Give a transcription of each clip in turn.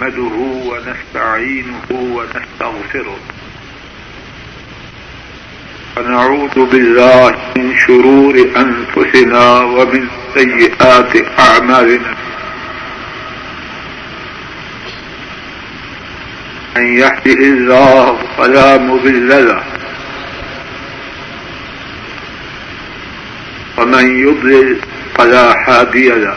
نحمده ونستعينه ونستغفره. ونعوذ بالله من شرور أنفسنا ومن سيئات أعمالنا. من يهده الله فلا مضل له. ومن يضلل فلا هادي له.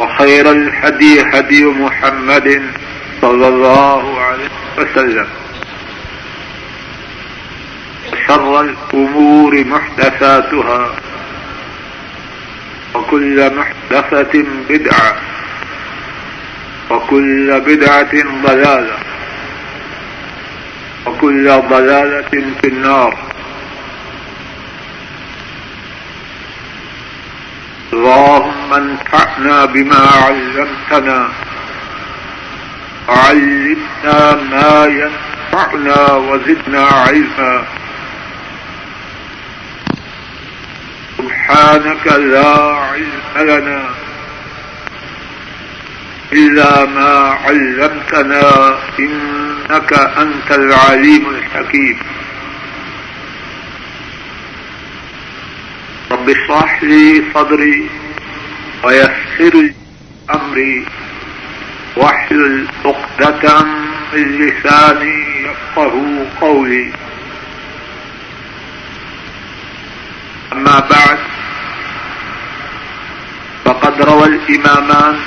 وخير الحدي حدي محمد صلى الله عليه وسلم. وشر الأمور محدثاتها وكل محدثة بدعة وكل بدعة ضلالة وكل ضلالة في النار. اللهم انفعنا بما علمتنا. وعلمنا ما ينفعنا وزدنا علما. سبحانك لا علم لنا إلا ما علمتنا إنك أنت العليم الحكيم. رب اشرح لي صدري ويسر لي أمري واحلل عقدة من لساني يفقه قولي. أما بعد، فقد روى الإمامان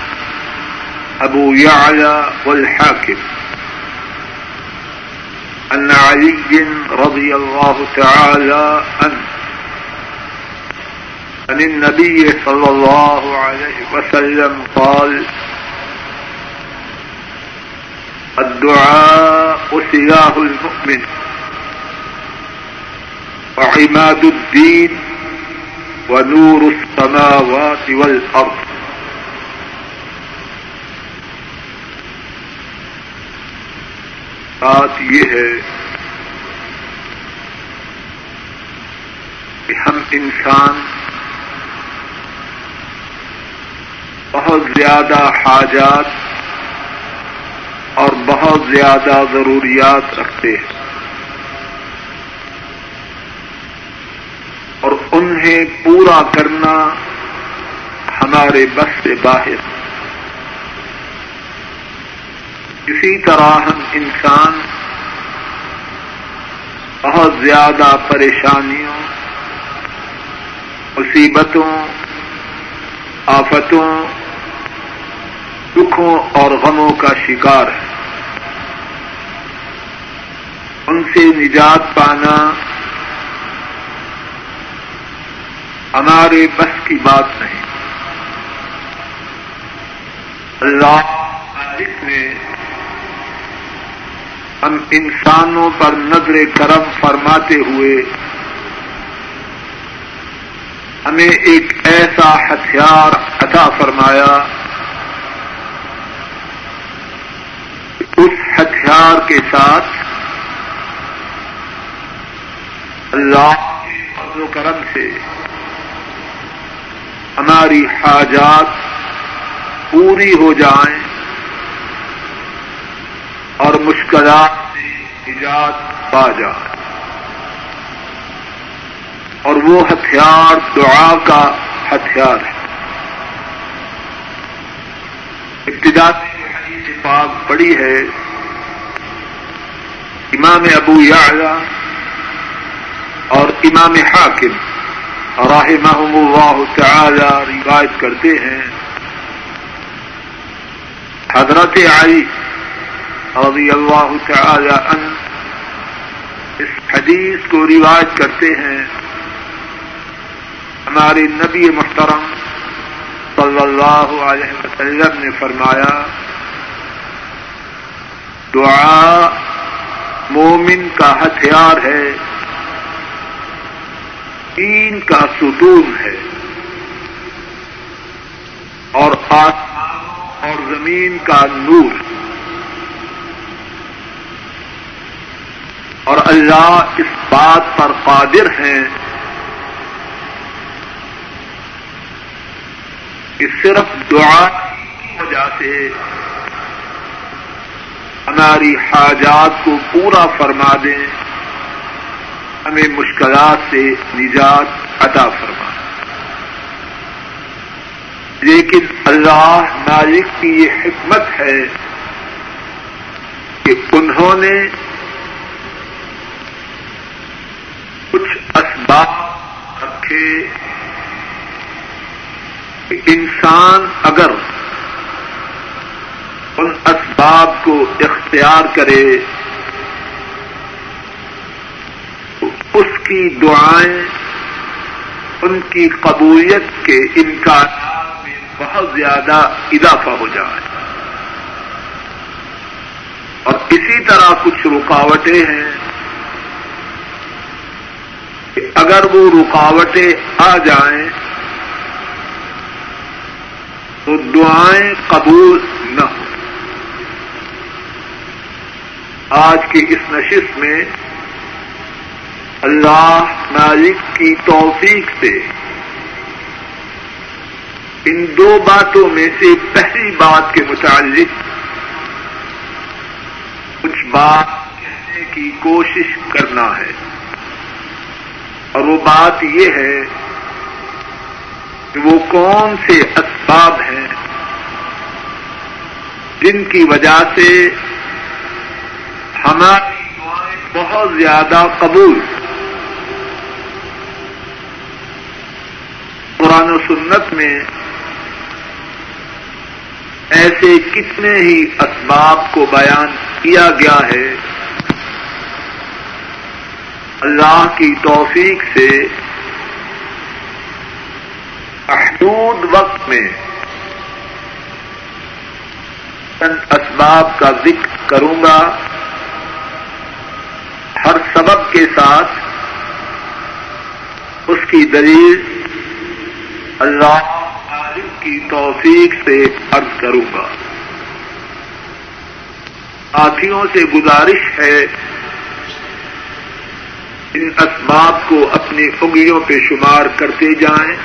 أبو يعلى والحاكم أن علي رضي الله تعالى عنه عن النبي صلى الله عليه وسلم قال، الدعاء سلاح المؤمن، وعماد الدين، ونور السماوات والأرض. بات یہ ہے کہ ہم انسان بہت زیادہ حاجات اور بہت زیادہ ضروریات رکھتے ہیں اور انہیں پورا کرنا ہمارے بس سے باہر۔ اسی طرح ہم انسان بہت زیادہ پریشانیوں، مصیبتوں، آفتوں دکھوں اور غموں کا شکار ہے۔ ان سے نجات پانا ہمارے بس کی بات نہیں۔ اللہ مالک نے ہم انسانوں پر نظر کرم فرماتے ہوئے ہمیں ایک ایسا ہتھیار عطا فرمایا۔ اس ہتھیار کے ساتھ اللہ کے فضل و کرم سے ہماری حاجات پوری ہو جائیں اور مشکلات سے ایجاد پا جائے۔ اور وہ ہتھیار، دعا کا ہتھیار ہے۔ ابتدا حدیث پاک پڑی ہے امام ابو یعلا اور امام حاکم رحمہم اللہ تعالی روایت کرتے ہیں۔ حضرت علی رضی اللہ تعالی عنہ اس حدیث کو روایت کرتے ہیں۔ ہمارے نبی محترم صلی اللہ علیہ وسلم نے فرمایا، دعا مومن کا ہتھیار ہے، دین کا ستون ہے۔ اور آسمان اور زمین کا نور۔ اور اللہ اس بات پر قادر ہیں کہ صرف دعا کی وجہ سے ہماری حاجات کو پورا فرما دیں، ہمیں مشکلات سے نجات عطا فرما۔ لیکن اللہ مالک کی یہ حکمت ہے کہ انہوں نے کچھ اسباب رکھے کہ انسان اگر اسباب کو اختیار کرے، اس کی دعائیں، ان کی قبولیت کے امکانات میں بہت زیادہ اضافہ ہو جائے۔ اور اسی طرح کچھ رکاوٹیں ہیں۔ کہ اگر وہ رکاوٹیں آ جائیں، تو دعائیں قبول نہ ہوں آج کی اس نشست میں اللہ مالک کی توفیق سے ان دو باتوں میں سے پہلی بات کے متعلق کچھ بات کہنے کی کوشش کرنا ہے۔ اور وہ بات یہ ہے کہ وہ کون سے اسباب ہیں جن کی وجہ سے ہماری بہت زیادہ قبول۔ قرآن و سنت میں ایسے کتنے ہی اسباب کو بیان کیا گیا ہے۔ اللہ کی توفیق سے محدود وقت میں اسباب کا ذکر کروں گا۔ ہر سبب کے ساتھ اس کی دلیل اللہ عالم کی توفیق سے عرض کروں گا۔ ساتھیوں سے گزارش ہے ان اسباب کو اپنی انگلیوں پہ شمار کرتے جائیں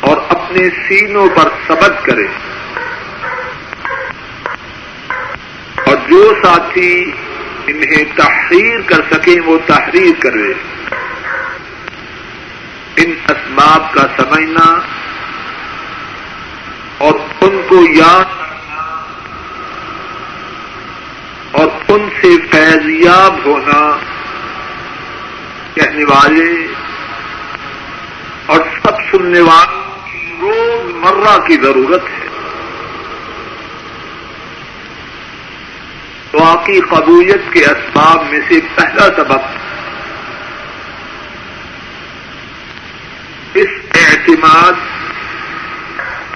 اور اپنے سینوں پر سبق کریں۔ اور جو ساتھی انہیں تحریر کر سکیں، وہ تحریر کرے۔ ان اسباب کا سمجھنا اور ان کو یاد اور ان سے فیضیاب ہونا کہنے والے اور سب سننے والوں کی روز مرہ کی ضرورت ہے۔ دعا کی قبولیت کے اسباب میں سے پہلا سبق اس اعتماد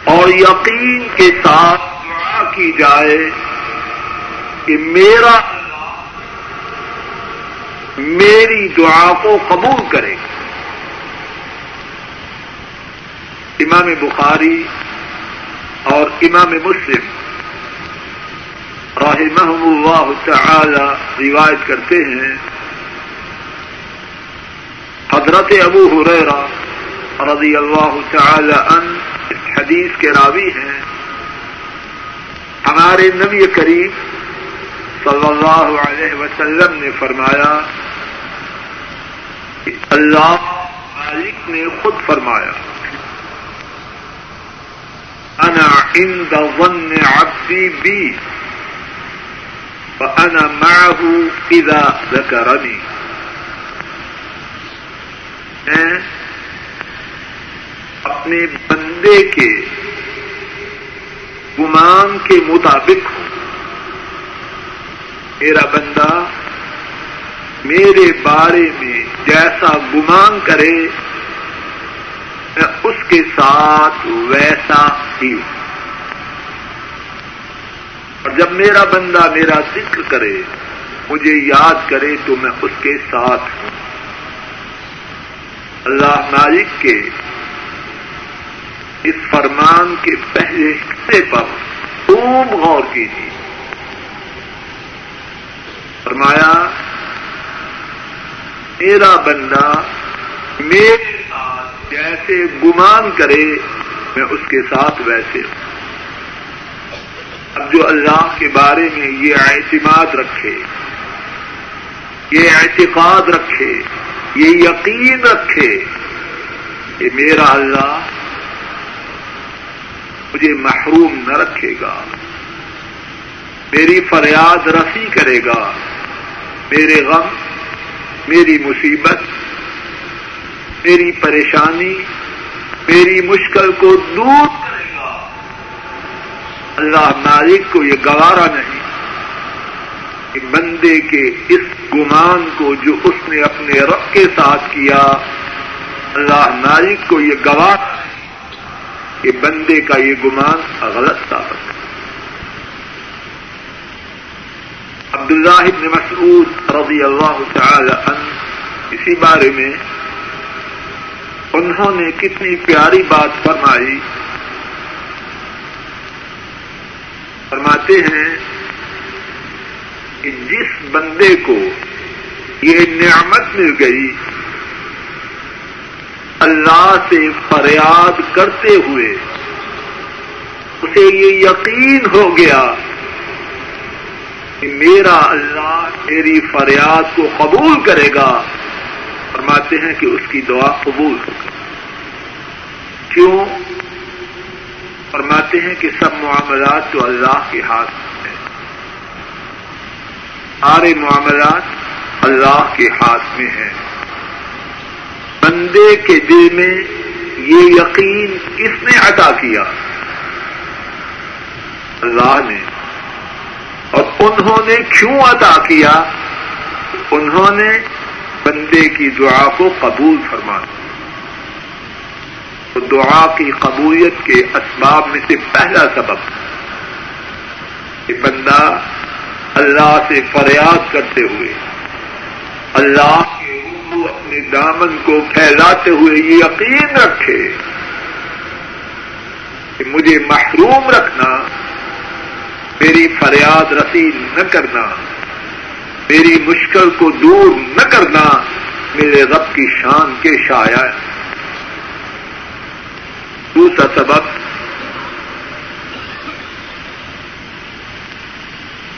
اور یقین کے ساتھ دعا کی جائے کہ میرا میری دعا کو قبول کرے۔ امام بخاری اور امام مسلم رحمہ اللہ تعالی روایت کرتے ہیں۔ حضرت ابو حریرہ رضی اللہ تعالی ان حدیث کے راوی ہیں۔ ہمارے نبی کریم صلی اللہ علیہ وسلم نے فرمایا کہ اللہ مالک نے خود فرمایا، انا عند ظن عبدی بی۔ فانا معه اذا ذكرني. میں اپنے بندے کے گمان کے مطابق ہوں۔ میرا بندہ میرے بارے میں جیسا گمان کرے، میں اس کے ساتھ ویسا ہی ہوں۔ اور جب میرا بندہ میرا ذکر کرے، مجھے یاد کرے تو میں اس کے ساتھ ہوں۔ اللہ مالک کے اس فرمان کے پہلے حصے پر خوب غور کیجیے۔ فرمایا، میرا بندہ میرے ساتھ جیسے گمان کرے، میں اس کے ساتھ ویسے ہوں۔ اب جو اللہ کے بارے میں یہ اعتماد رکھے، یہ اعتقاد رکھے، یہ یقین رکھے کہ میرا اللہ مجھے محروم نہ رکھے گا، میری فریاد رسی کرے گا، میرے غم، میری مصیبت، میری پریشانی، میری مشکل کو دور کرے اللہ مالک کو یہ گوارا نہیں کہ بندے کے اس گمان کو جو اس نے اپنے رب کے ساتھ کیا، اللہ مالک کو یہ گوارا کہ بندے کا یہ گمان غلط ثابت ہے عبداللہ ابن مسعود رضی اللہ تعالی عنہ، اسی بارے میں انہوں نے کتنی پیاری بات فرمائی۔ فرماتے ہیں کہ جس بندے کو یہ نعمت مل گئی، اللہ سے فریاد کرتے ہوئے اسے یہ یقین ہو گیا کہ میرا اللہ میری فریاد کو قبول کرے گا۔ فرماتے ہیں کہ اس کی دعا قبول۔ ہوگی کیوں؟ فرماتے ہیں کہ سب معاملات تو اللہ کے ہاتھ میں ہیں۔ سارے معاملات اللہ کے ہاتھ میں ہیں۔ بندے کے دل میں یہ یقین کس نے عطا کیا؟ اللہ نے۔ اور انہوں نے کیوں عطا کیا؟ انہوں نے بندے کی دعا کو قبول فرما دیا تو دعا کی قبولیت کے اسباب میں سے پہلا سبب کہ بندہ اللہ سے فریاد کرتے ہوئے، اللہ کے اپنے دامن کو پھیلاتے ہوئے یہ یقین رکھے کہ مجھے محروم رکھنا، میری فریاد رسید نہ کرنا، میری مشکل کو دور نہ کرنا میرے رب کی شان کے شایا دوسرا سبق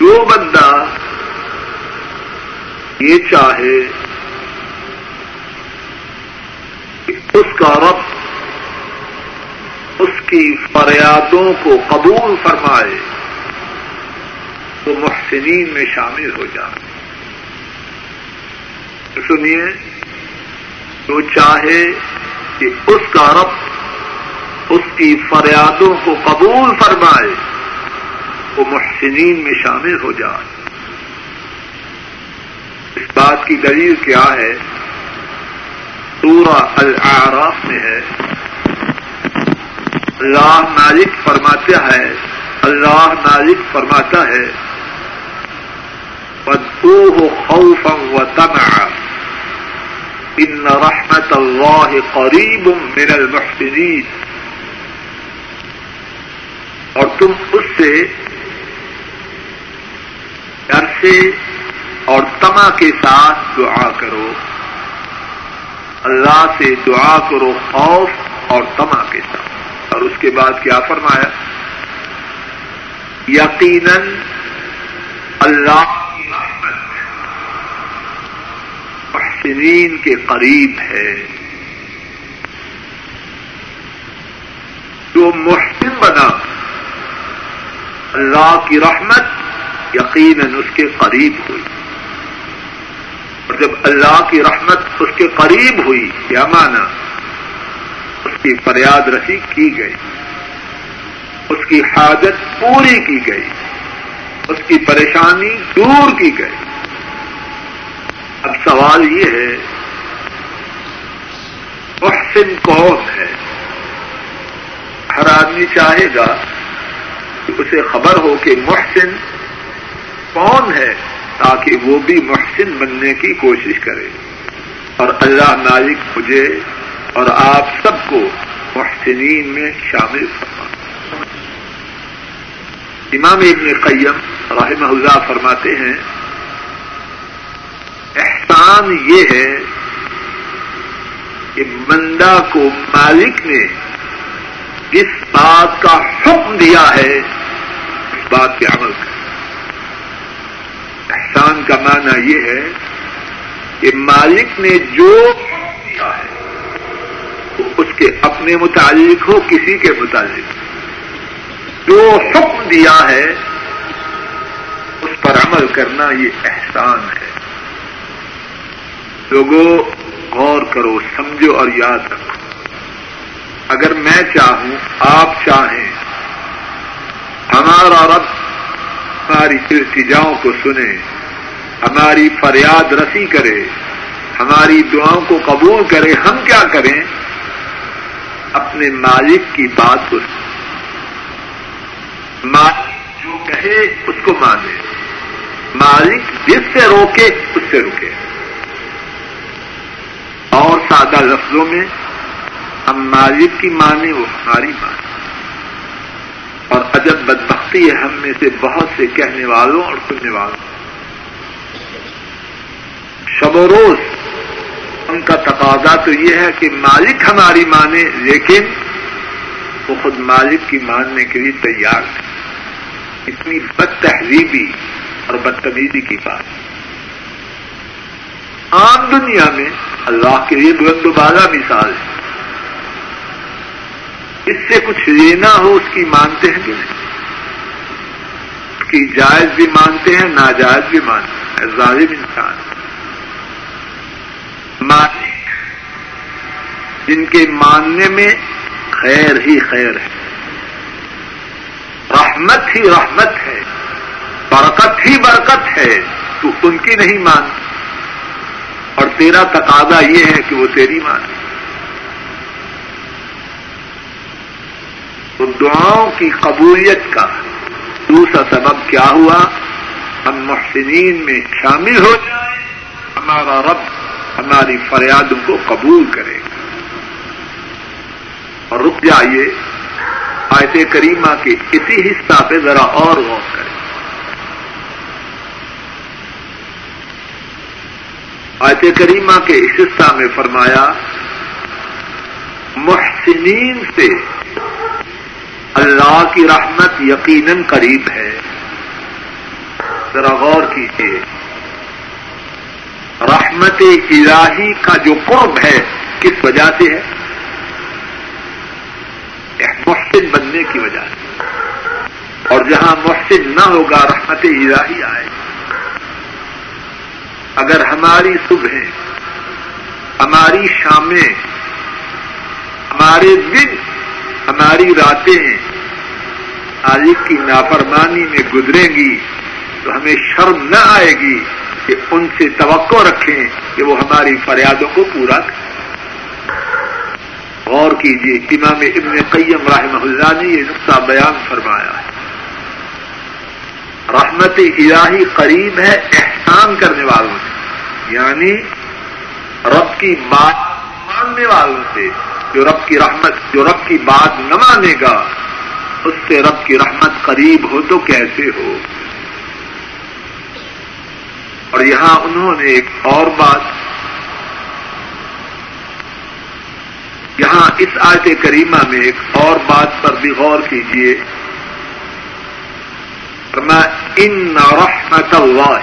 جو بندہ یہ چاہے کہ اس کا رب اس کی فریادوں کو قبول فرمائے، تو محسنین میں شامل ہو جائے۔ سنیے تو چاہے کہ اس کا رب اس کی فریادوں کو قبول فرمائے، وہ محسنین میں شامل ہو جائے۔ اس بات کی دلیل کیا ہے؟ سورہ الاعراف میں ہے، اللہ مالک فرماتا ہے، اللہ مالک فرماتا ہے بدوه خوفا وطمعا ان رحمت اللہ قریب من المحسنین اور تم اس سے ڈر سے اور تما کے ساتھ دعا کرو۔ اللہ سے دعا کرو خوف اور تما کے ساتھ۔ اور اس کے بعد کیا فرمایا؟ یقیناً اللہ محسنین کے قریب ہے۔ جو محسن بنا۔ اللہ کی رحمت یقیناً اس کے قریب ہوئی۔ اور جب اللہ کی رحمت اس کے قریب ہوئی، کیا مانا اس کی فریاد رسی کی گئی۔ اس کی حاجت پوری کی گئی۔ اس کی پریشانی دور کی گئی۔ اب سوال یہ ہے، محسن کون ہے؟ ہر آدمی چاہے گا کہ اسے خبر ہو کہ محسن کون ہے تاکہ وہ بھی محسن بننے کی کوشش کرے۔ اور اللہ مالک مجھے اور آپ سب کو محسنین میں شامل فرما۔ امام ابن قیم رحمہ اللہ فرماتے ہیں، احسان یہ ہے کہ بندہ کو مالک نے جس بات کا حکم دیا ہے، اس بات کے عمل کر احسان کا معنی یہ ہے کہ مالک نے جو دیا ہے، وہ اس کے اپنے متعلق ہو، کسی کے متعلق۔ جو حکم دیا ہے، اس پر عمل کرنا یہ احسان ہے۔ لوگوں، غور کرو، سمجھو اور یاد رکھو۔ اگر میں چاہوں، آپ چاہیں۔ ہمارا رب ہماری التجاؤں کو سنے، ہماری فریاد رسی کرے، ہماری دعاؤں کو قبول کرے۔ ہم کیا کریں؟ اپنے مالک کی بات کو مالک جو کہے، اس کو مانے۔ مالک جس سے روکے، اس سے رکے اور سادہ لفظوں میں ہم مالک کی مانے وہ ہماری مانے اور عجب بدبختی ہے ہم میں سے بہت سے کہنے والوں اور سننے والوں۔ شب و روز ان کا تقاضا تو یہ ہے کہ مالک ہماری مانے لیکن وہ خود مالک کی ماننے کے لیے تیار ہے اتنی بد تہذیبی اور بدتمیزی کی بات۔ عام دنیا میں اللہ کے لیے بلند و بالا مثال ہے۔ اس سے کچھ لینا ہو اس کی مانتے ہیں کہ نہیں؟ اس کی جائز بھی مانتے ہیں، ناجائز بھی مانتے ہیں۔ ظالم انسان۔ مالک جن کے ماننے میں خیر ہی خیر ہے۔ رحمت ہی رحمت ہے۔ برکت ہی برکت ہے۔ تو ان کی نہیں مان اور تیرا تقاضا یہ ہے کہ وہ تیری مان تو دعاؤں کی قبولیت کا دوسرا سبب کیا ہوا؟ ہم محسنین میں شامل ہو جائیں، ہمارا رب ہماری فریادوں کو قبول کرے گا۔ اور رک جائیے آیت کریمہ کے اسی حصہ پہ ذرا اور غور کریں۔ آیت کریمہ کے اس حصہ میں فرمایا، محسنین سے اللہ کی رحمت یقیناً قریب ہے۔ ذرا غور کیجیے رحمت الہی کا جو قرب ہے، کس وجہ سے ہے؟ محسن بننے کی وجہ سے۔ اور جہاں محسن نہ ہوگا، رحمت الہی آئے۔ اگر ہماری صبح، ہماری شامیں، ہمارے دن، ہماری راتیں مالک کی نافرمانی میں گزریں گی تو ہمیں شرم نہ آئے گی کہ ان سے توقع رکھیں کہ وہ ہماری فریادوں کو پورا کریں۔ غور کیجیے امام ابن قیم رحمہ اللہ نے یہ نقطہ بیان فرمایا ہے۔ رحمت الہی قریب ہے احسان کرنے والوں سے یعنی رب کی بات ماننے والوں سے، جو رب کی رحمت، جو رب کی بات نہ مانے گا۔ اس سے رب کی رحمت قریب ہو تو کیسے ہو؟ اور یہاں انہوں نے ایک اور بات یہاں اس آیت کریمہ میں ایک اور بات پر بھی غور کیجیے میں ان رحمت اللہ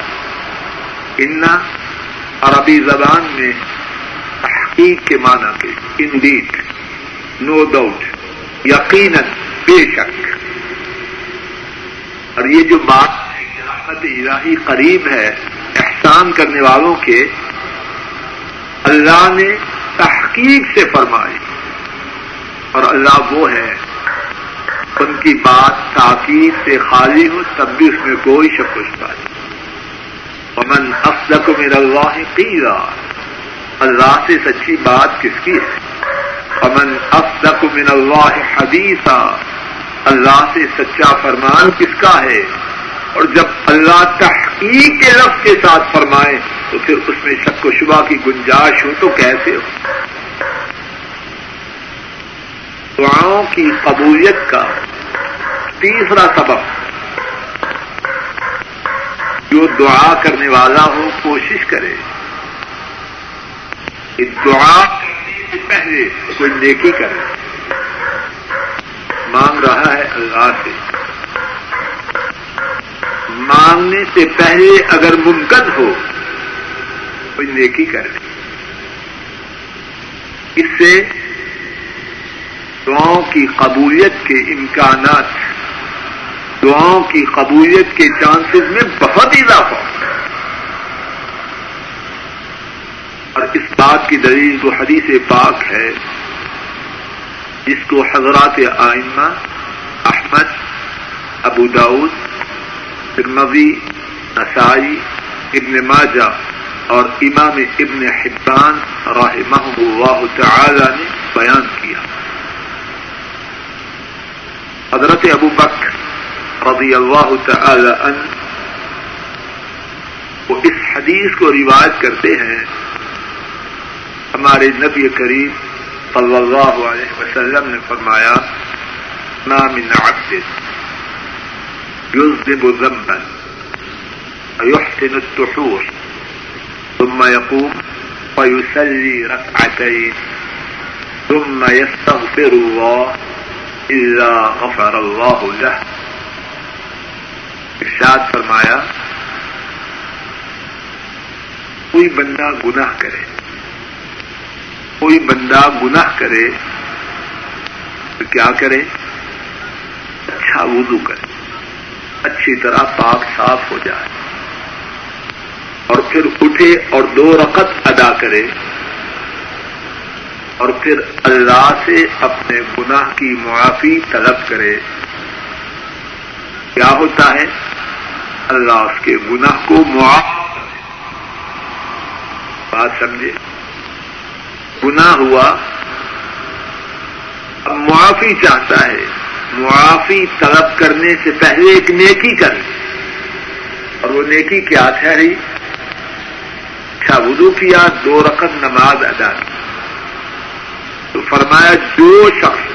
ان عربی زبان میں تحقیق کے معنی کے ان ڈیٹ نو ڈاؤٹ یقیناً۔ بے شک۔ اور یہ جو بات رحمت الہی قریب ہے، احسان کرنے والوں کے، اللہ نے تحقیق سے فرمائی۔ اور اللہ وہ ہے، ان کی بات تاکید سے خالی ہو، تب بھی اس میں کوئی شک پائے امن افزک میرا اللہ قیرا اللہ سے سچی بات کس کی ہے؟ امن افزک من اللہ حدیثہ اللہ سے سچا فرمان کس کا ہے؟ اور جب اللہ تحقیق کے لفظ کے ساتھ فرمائے، تو پھر اس میں شک و شبہ کی گنجائش ہو تو کیسے ہو؟ دعاؤں کی قبولیت کا تیسرا سبب، جو دعا کرنے والا ہو کوشش کرے۔ کہ دعا کرنے سے پہلے کوئی نیکی کرے۔ مانگ رہا ہے اللہ سے۔ مانگنے سے پہلے اگر ممکن ہو، کوئی نیکی کرے۔ اس سے دعاؤں کی قبولیت کے امکانات، دعاؤں کی قبولیت کے چانسز میں بہت اضافہ۔ اور اس بات کی دلیل جو حدیث پاک ہے جس کو حضرات آئمہ احمد، ابو داود ترموی نسائی، ابن ماجہ اور امام ابن حبان رحمہ اللہ تعالی نے بیان کیا۔ حضرت ابو بکر رضی اللہ تعالی عنہ وہ اس حدیث کو روایت کرتے ہیں، ہمارے نبی کریم صلی اللہ علیہ وسلم نے فرمایا نام عبد يذنب ذنبا ويحسن السحور ثم يقوم فيسلي ركعتين ثم يستغفر الله إلا غفر الله له. ارشاد فرمایا، کوئی بندہ گناہ کرے کوئی بندہ گناہ کرے تو کیا کرے؟ اچھا وضو کرے، اچھی طرح پاک صاف ہو جائے اور پھر اٹھے اور دو رقط ادا کرے اور پھر اللہ سے اپنے گناہ کی معافی طلب کرے۔ کیا ہوتا ہے؟ اللہ اس کے گناہ کو معاف بات سمجھے؟ گناہ ہوا، اب معافی چاہتا ہے۔ معافی طلب کرنے سے پہلے ایک نیکی کر اور وہ نیکی کیا ٹھہری اچھا وضو کیا؟ دو رقم نماز ادا کی۔ تو فرمایا، جو شخص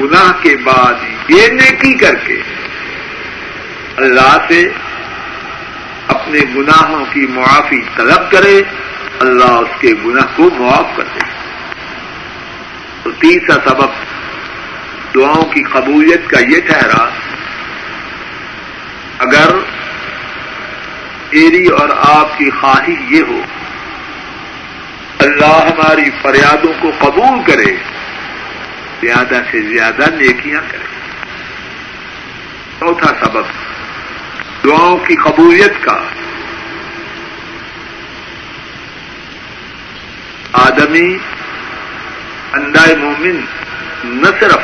گناہ کے بعد یہ نیکی کر کے اللہ سے اپنے گناہوں کی معافی طلب کرے اللہ اس کے گناہ کو معاف کر دے۔ تو تیسرا سبب دعاؤں کی قبولیت کا یہ ٹھہرا، اگر میری اور آپ کی خواہش یہ ہو، اللہ ہماری فریادوں کو قبول کرے، زیادہ سے زیادہ نیکیاں کرے۔ چوتھا سبب دعاؤں کی قبولیت کا آدمی اندائے مومن نہ صرف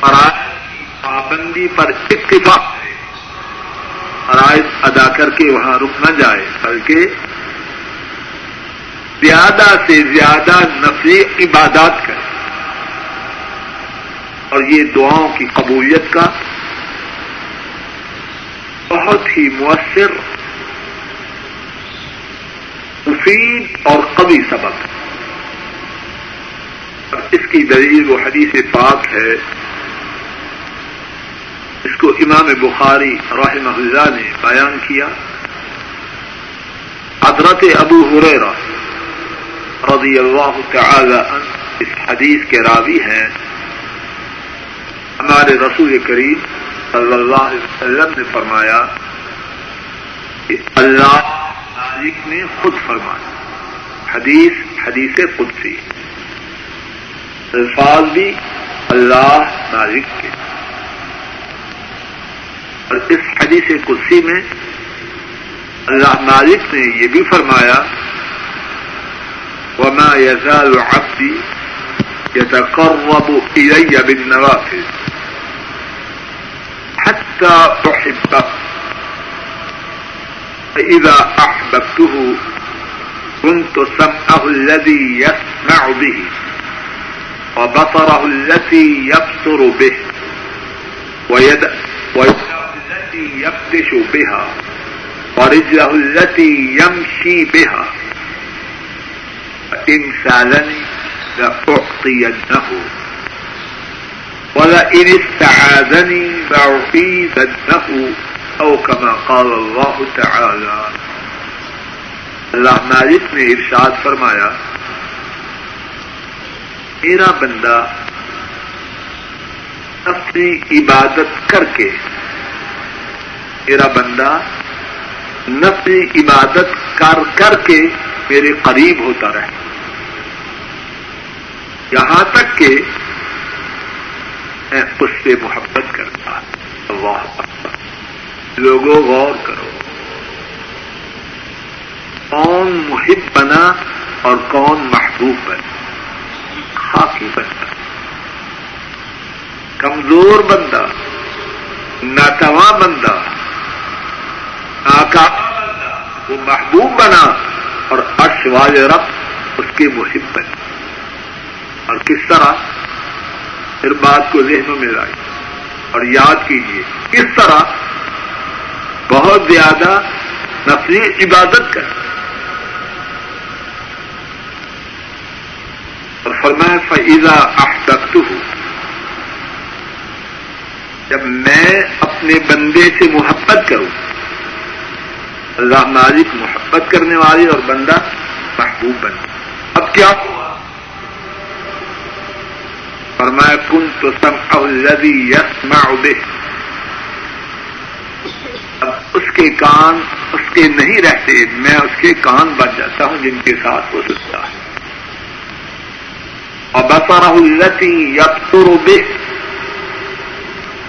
فرائض کی پابندی پر اتفاق فرائض ادا کر کے وہاں رک نہ جائے، بلکہ زیادہ سے زیادہ نفلی عبادات کرے۔ اور یہ دعاؤں کی قبولیت کا بہت ہی مؤثر مفید اور قوی سبق۔ اس کی دلیل و حدیث پاک ہے۔ اس کو امام بخاری رحمہ اللہ نے بیان کیا۔ حضرت ابو حریرہ رضی اللہ تعالی عنہ اس حدیث کے راوی ہیں۔ ہمارے رسول کریم صلی اللہ علیہ وسلم نے فرمایا کہ اللہ مالک نے خود فرمایا۔ حدیث حدیث قدسی۔ الفاظ بھی اللہ مالک کے۔ اور اس حدیث قدسی میں اللہ مالک نے یہ بھی فرمایا، وما يزال عبدي يتقرب إلي بالنوافذ حتى أحبه۔ فإذا أحببته كنت سمعه الذي يسمع به وبصره التي يبصر به ويد ويده التي يبطش بها ورجله التي يمشي بها فإن سالني لأعطينه ولئن استعاذني لأعيذنه أو كما قال الله تعالى اللہ مالک نے ارشاد فرمایا، میرا بندہ اپنی عبادت کر کے، میرا بندہ نفلی عبادت کر کر کے میرے قریب ہوتا رہے۔ یہاں تک کہ میں اس سے محبت کرتا اللہ لوگوں غور کرو۔ کون محب بنا اور کون محبوب بنا۔ خاصی بندہ کمزور بندہ، ناتواں بندہ، ناکام بندہ، وہ محبوب بنا اور عرش والے رب اس کے محب بنے اور کس طرح؟ پھر بات کو ذہنوں میں لائی اور یاد کیجیے، کس طرح؟ بہت زیادہ نفلی عبادت کر اور فرمایا فعیزہ احتقت ہوں جب میں اپنے بندے سے محبت کروں، اللہ مالک محبت کرنے والی اور بندہ محبوب بنے۔ اب کیا ہوا؟ فرمایا، کن تو سم الذي يسمع به اس کے کان اس کے نہیں رہتے، میں اس کے کان بن جاتا ہوں، جن کے ساتھ وہ سنتا ہے۔ اور بسارا التی یبسر بے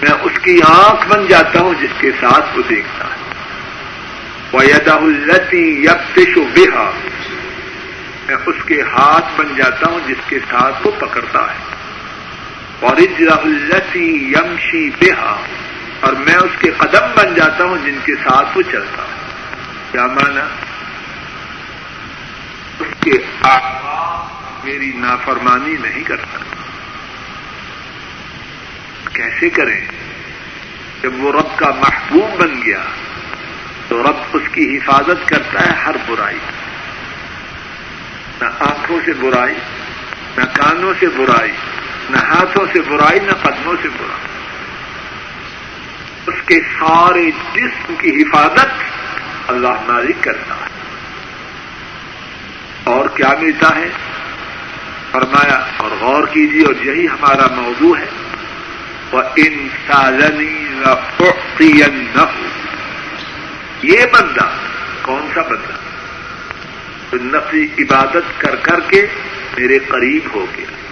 میں اس کی آنکھ بن جاتا ہوں، جس کے ساتھ وہ دیکھتا ہے۔ ویدہ التی یبتش بہا میں اس کے ہاتھ بن جاتا ہوں، جس کے ساتھ وہ پکڑتا ہے۔ اور التی یمشی بہا اور میں اس کے قدم بن جاتا ہوں جن کے ساتھ وہ چلتا ہے کیا مانا؟ اس کے میری نافرمانی نہیں کرتا۔ کیسے کریں؟ جب وہ رب کا محبوب بن گیا، تو رب اس کی حفاظت کرتا ہے ہر برائی۔ نہ آنکھوں سے برائی، نہ کانوں سے برائی، نہ ہاتھوں سے برائی، نہ قدموں سے برائی۔ کے سارے جسم کی حفاظت اللہ مالک کرتا ہے۔ اور کیا ملتا ہے؟ فرمایا، اور غور کیجیے، اور یہی ہمارا موضوع ہے۔ وہ انسانی نہ یہ بندہ، کون سا بندہ؟ نفی عبادت کر کر کے میرے قریب ہو گیا۔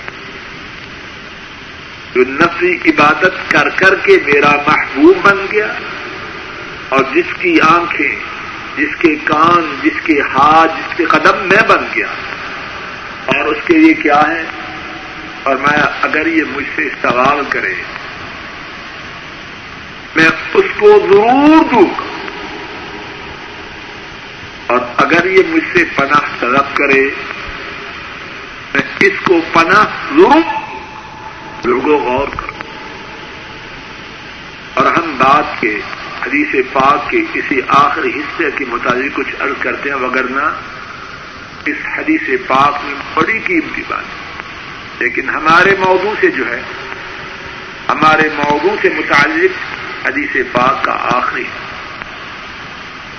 جو نفلی عبادت کر کر کے میرا محبوب بن گیا اور جس کی آنکھیں، جس کے کان، جس کے ہاتھ، جس کے قدم میں بن گیا۔ اور اس کے لیے کیا ہے؟ اور میں اگر یہ مجھ سے سوال کرے، میں اس کو ضرور دوں۔ گا اور اگر یہ مجھ سے پناہ طلب کرے، میں اس کو پناہ ضرور لوگوں غور کرو اور ہم بات کے، حدیث پاک کے کسی آخری حصے کے متعلق کچھ عرض کرتے ہیں، وگرنہ اس حدیث پاک میں بڑی قیمتی بات ہے۔ لیکن ہمارے موضوع سے جو ہے، ہمارے موضوع سے متعلق حدیث پاک کا آخری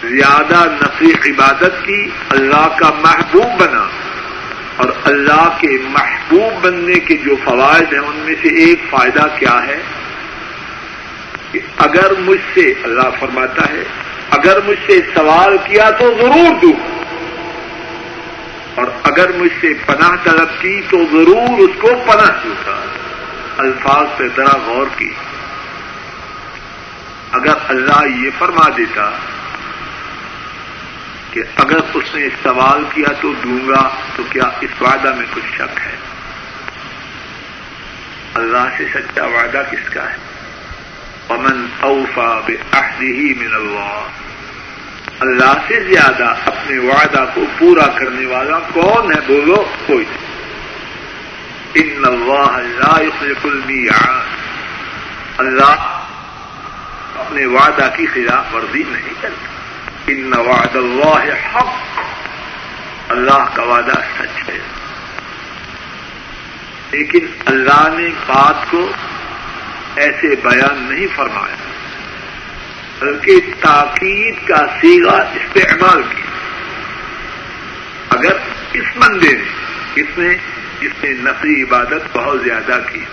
زیادہ نفی عبادت کی اللہ کا محبوب بنا۔ اور اللہ کے محبوب بننے کے جو فوائد ہیں، ان میں سے ایک فائدہ کیا ہے؟ کہ اگر مجھ سے، اللہ فرماتا ہے، اگر مجھ سے سوال کیا تو ضرور دوں۔ اور اگر مجھ سے پناہ طلب کی تو ضرور اس کو پناہ دوں۔ گا الفاظ پہ ذرا غور کی اگر اللہ یہ فرما دیتا کہ اگر اس نے سوال کیا تو دوں گا، تو کیا اس وعدہ میں کچھ شک ہے؟ اللہ سے سچا وعدہ کس کا ہے؟ امن اوفا بے من اللہ اللہ سے زیادہ اپنے وعدہ کو پورا کرنے والا کون ہے؟ بولو، کوئی ان اللہ لا يخلف المیعاد اللہ اپنے وعدہ کی خلاف ورزی نہیں کرتا۔ ان وعد اللہ حق۔ اللہ کا وعدہ سچ ہے۔ لیکن اللہ نے بات کو ایسے بیان نہیں فرمایا، بلکہ تاکید کا سیگا استعمال کیا۔ اگر اس بندے نے، اس نے اس نے نقلی عبادت بہت زیادہ کی۔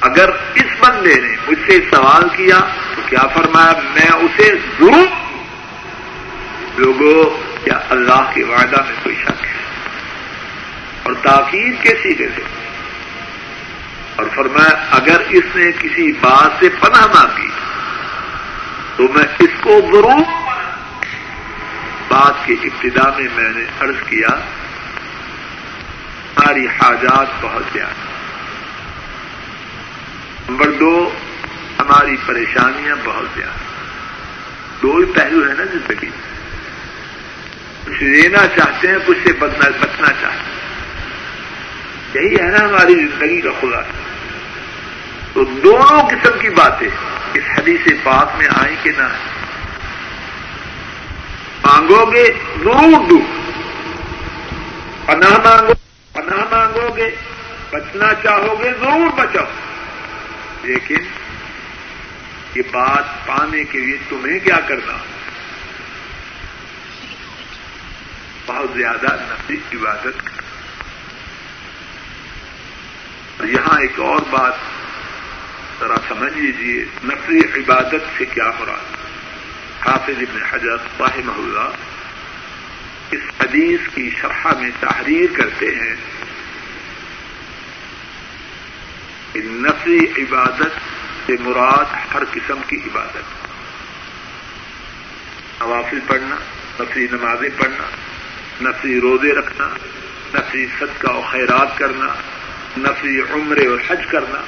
اگر اس بندے نے مجھ سے سوال کیا تو کیا فرمایا، میں اسے ضرور لوگوں کیا اللہ کے وعدہ میں کوئی شک ہے۔ اور تاکید کے سیدھے سے۔ اور فرمایا، اگر اس نے کسی بات سے پناہ مانگی، تو میں اس کو ضرور بات کی ابتدا میں میں نے عرض کیا، ہماری حاجات بہت زیادہ نمبر دو، ہماری پریشانیاں بہت زیادہ دو ہی پہلو ہے نا زندگی کچھ لینا چاہتے ہیں، کچھ سے بچنا بچنا چاہتے ہیں۔ یہی ہے نا ہماری زندگی کا خلاصہ۔ تو دونوں قسم کی باتیں اس حدیث پاک میں آئیں کہ نہ مانگو گے ضرور دو پناہ مانگو پناہ مانگو گے، بچنا چاہو گے ضرور بچاؤ۔ لیکن یہ بات پانے کے لیے تمہیں کیا کرنا۔ بہت زیادہ نفسی عبادت یہاں ایک اور بات ذرا سمجھ لیجیے نقلی عبادت سے کیا مراد؟ حافظ ابن حجر رحمہ اللہ اس حدیث کی شرح میں تحریر کرتے ہیں کہ نفلی عبادت سے مراد ہر قسم کی عبادت۔ نوافل پڑھنا، نفلی نمازیں پڑھنا نفلی روزے رکھنا نفلی صدقہ و خیرات کرنا نفلی عمرے اور حج کرنا۔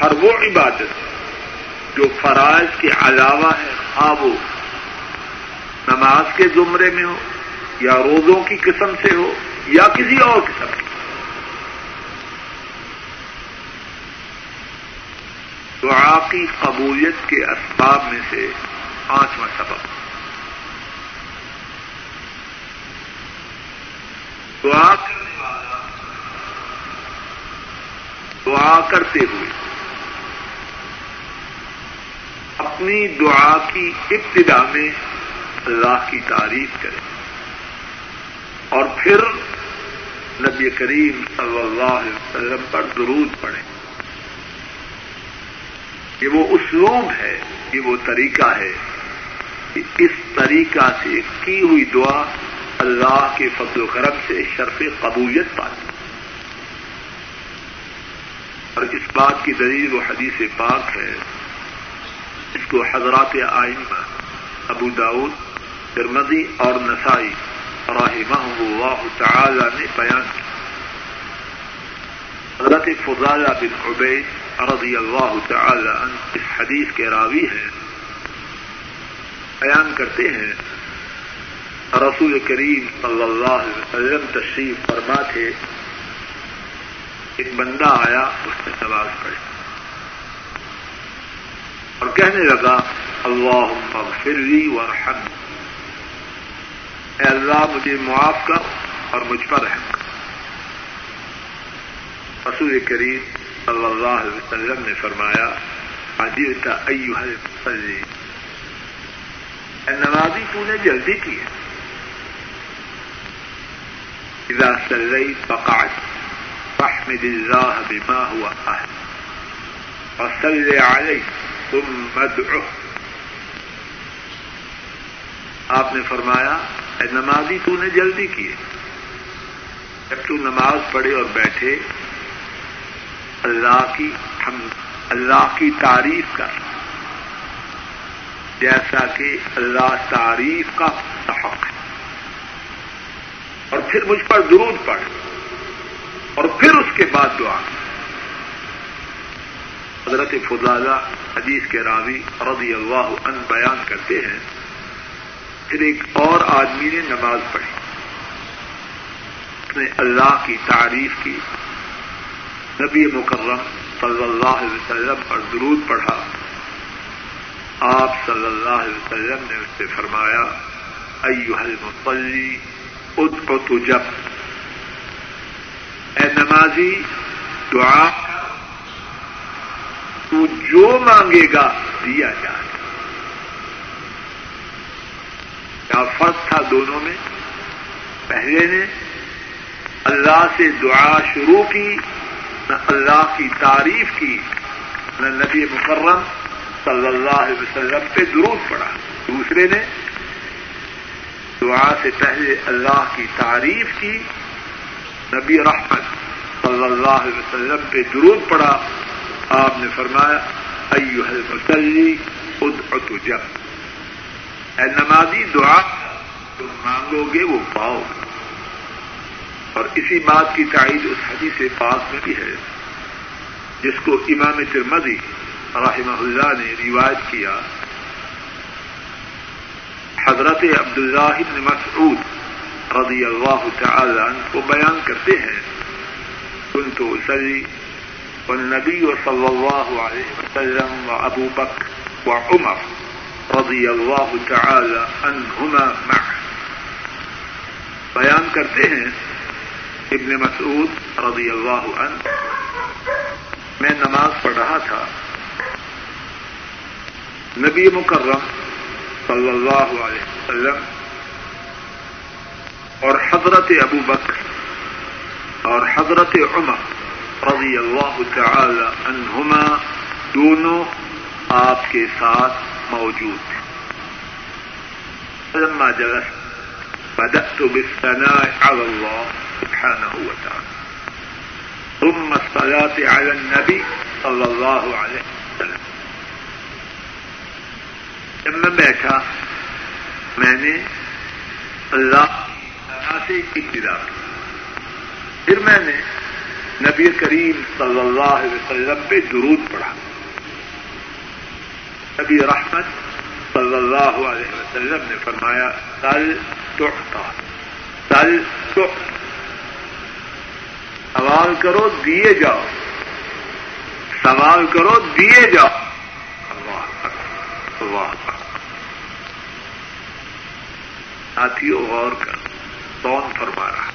ہر وہ عبادت جو فرائض کے علاوہ ہے ہاں نماز کے زمرے میں ہو، یا روزوں کی قسم سے ہو، یا کسی اور قسم کی۔ دعا کی قبولیت کے اسباب میں سے پانچواں سبب۔ دعا کرنے والا دعا کرتے ہوئے اپنی دعا کی ابتدا میں اللہ کی تعریف کرے اور پھر نبی کریم صلی اللہ علیہ وسلم پر درود پڑے یہ وہ اسلوب ہے یہ وہ طریقہ ہے، کہ اس طریقہ سے کی ہوئی دعا اللہ کے فضل و کرم سے شرف قبولیت پاتی اور اس بات کی دلیل و حدیث پاک ہے، اس کو حضرات آئمہ ابو داود ترمدی اور نسائی رحمہ اللہ تعالی نے بیان کیا حضرت فضالہ بن عبید رضی اللہ تعالی عنہ اس حدیث کے راوی ہیں۔ بیان کرتے ہیں رسول کریم صلی اللہ علیہ وسلم تشریف فرما تھے، ایک بندہ آیا، اس نے نماز پڑھی اور کہنے لگا اللہ مغفر لی ورحم اے اللہ، مجھے معاف کر اور مجھ پر رحم کر۔ رسول کریم صلی اللہ علیہ وسلم نے فرمایا عجیب کا ایو حلی اے نمازی تو نے جلدی کی ہے۔ اذا صليت فقعت فاحمد الله بما هو اهل وصل عليه ثم ادعه آپ نے فرمایا، اے نمازی تو نے جلدی کی جب تو نماز پڑھے اور بیٹھے، اللہ کی ہم، اللہ کی تعریف کر۔ جیسا کہ اللہ تعریف کا حق ہے۔ اور پھر مجھ پر درود پڑھ اور پھر اس کے بعد دعا۔ حضرت فضالہ حدیث کے راوی رضی اللہ عنہ بیان کرتے ہیں۔ پھر ایک اور آدمی نے نماز پڑھی۔ اس نے اللہ کی تعریف کی۔ نبی مکرم صلی اللہ علیہ وسلم پر درود پڑھا۔ آپ صلی اللہ علیہ وسلم نے اس سے فرمایا ایوہ المصلی ادعت جب۔ اے نمازی، دعا تو جو مانگے گا، دیا جائے۔ کیا فرق تھا دونوں میں؟ پہلے نے اللہ سے دعا شروع کی، نہ اللہ کی تعریف کی، نہ نبی مکرم صلی اللہ علیہ وسلم پہ درود پڑا دوسرے نے دعا سے پہلے اللہ کی تعریف کی۔ نبی رحمت صلی اللہ علیہ وسلم پہ درود پڑا۔ آپ نے فرمایا ایو المسلی ادعت جب۔ اے نمازی دعا، تم مانگو گے وہ پاؤ۔ گے اور اسی بات کی تائید اس حدیث سے پاس میں بھی ہے۔ جس کو امام ترمدی رحمہ اللہ نے روایت کیا۔ حضرت عبداللہ بن مسعود رضی اللہ تعالی عنہ کو بیان کرتے ہیں کن تو سلی والنبي صلى الله عليه وسلم وأبو بكر وعمر رضی اللہ تعالی عنہما معه بیان کرتے ہیں ابن مسعود رضی اللہ عنہ، میں نماز پڑھ رہا تھا۔ نبی مکرم صلی اللہ علیہ وسلم اور حضرت ابو بکر اور حضرت عمر رضی اللہ تعالی عنہما دونوں آپ کے ساتھ موجود تھے۔ لما جلست، بدأت بالثناء على الله سبحانه وتعالى، ثم الصلاة على النبي صلى الله عليه وسلم۔ جب میں بیٹھا، میں نے اللہ سے ابتدا کی۔ پھر میں نے نبی کریم صلی اللہ علیہ وسلم پہ درود پڑھا۔ نبی رحمت صلی اللہ علیہ وسلم نے فرمایا کل تحتا کل تحتا سوال کرو، دیے جاؤ۔ سوال کرو، دیے جاؤ۔ ساتھیوں، غور کر، کون فرما رہا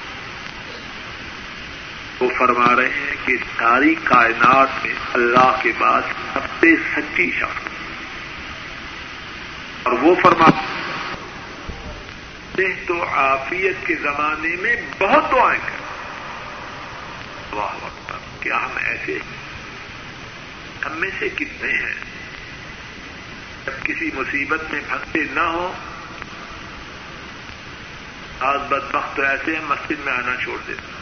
وہ فرما رہے ہیں کہ ساری کائنات میں اللہ کے بعد سب سے سچی شخص۔ اور وہ فرما تو عافیت کے زمانے میں بہت دعائیں کر۔ واہ وقت کیا ہم ایسے ہم میں سے کتنے ہیں؟ جب کسی مصیبت میں پھنسے نہ ہو آج بد وقت ایسے ہیں، مسجد میں آنا چھوڑ دیتے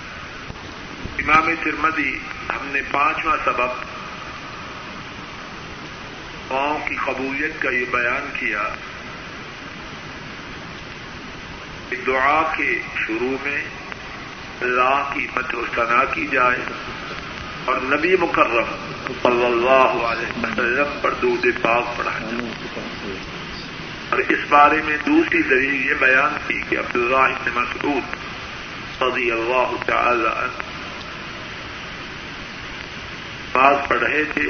امام ترمدی ہم نے پانچواں سبب قوم کی قبولیت کا یہ بیان کیا۔ کہ دعا کے شروع میں اللہ کی مت و ثنا کی جائے اور نبی مکرم صلی اللہ علیہ وسلم پر دودھ پاک پڑھا جائے۔ اور اس بارے میں دوسری دلیل یہ بیان کی کہ عبداللہ بن مسعود رضی اللہ تعالی عنہ بات پڑھ رہے تھے،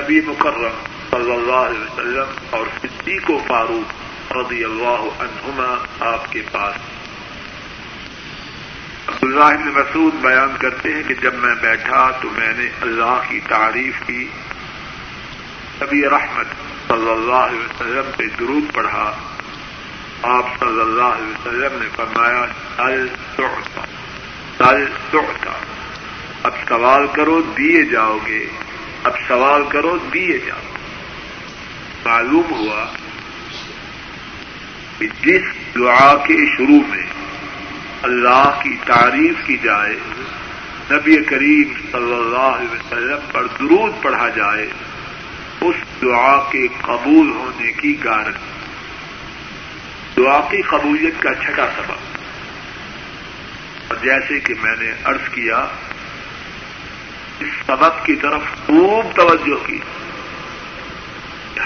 نبی مکرم صلی اللہ علیہ وسلم اور صدیق و فاروق رضی اللہ عنہما آپ کے پاس۔ عبداللہ بن مسعود بیان کرتے ہیں کہ جب میں بیٹھا تو میں نے اللہ کی تعریف کی۔ نبی رحمت صلی اللہ علیہ وسلم پہ درود پڑھا۔ آپ صلی اللہ علیہ وسلم نے فرمایا، سل سعتا سل سعتا۔ اب سوال کرو، دیے جاؤ گے۔ اب سوال کرو، دیے جاؤ معلوم ہوا کہ جس دعا کے شروع میں اللہ کی تعریف کی جائے، نبی کریم صلی اللہ علیہ وسلم پر درود پڑھا جائے اس دعا کے قبول ہونے کی گارنٹی۔ دعا کی قبولیت کا چھٹا سبب۔ اور جیسے کہ میں نے عرض کیا، اس سبب کی طرف خوب توجہ کی۔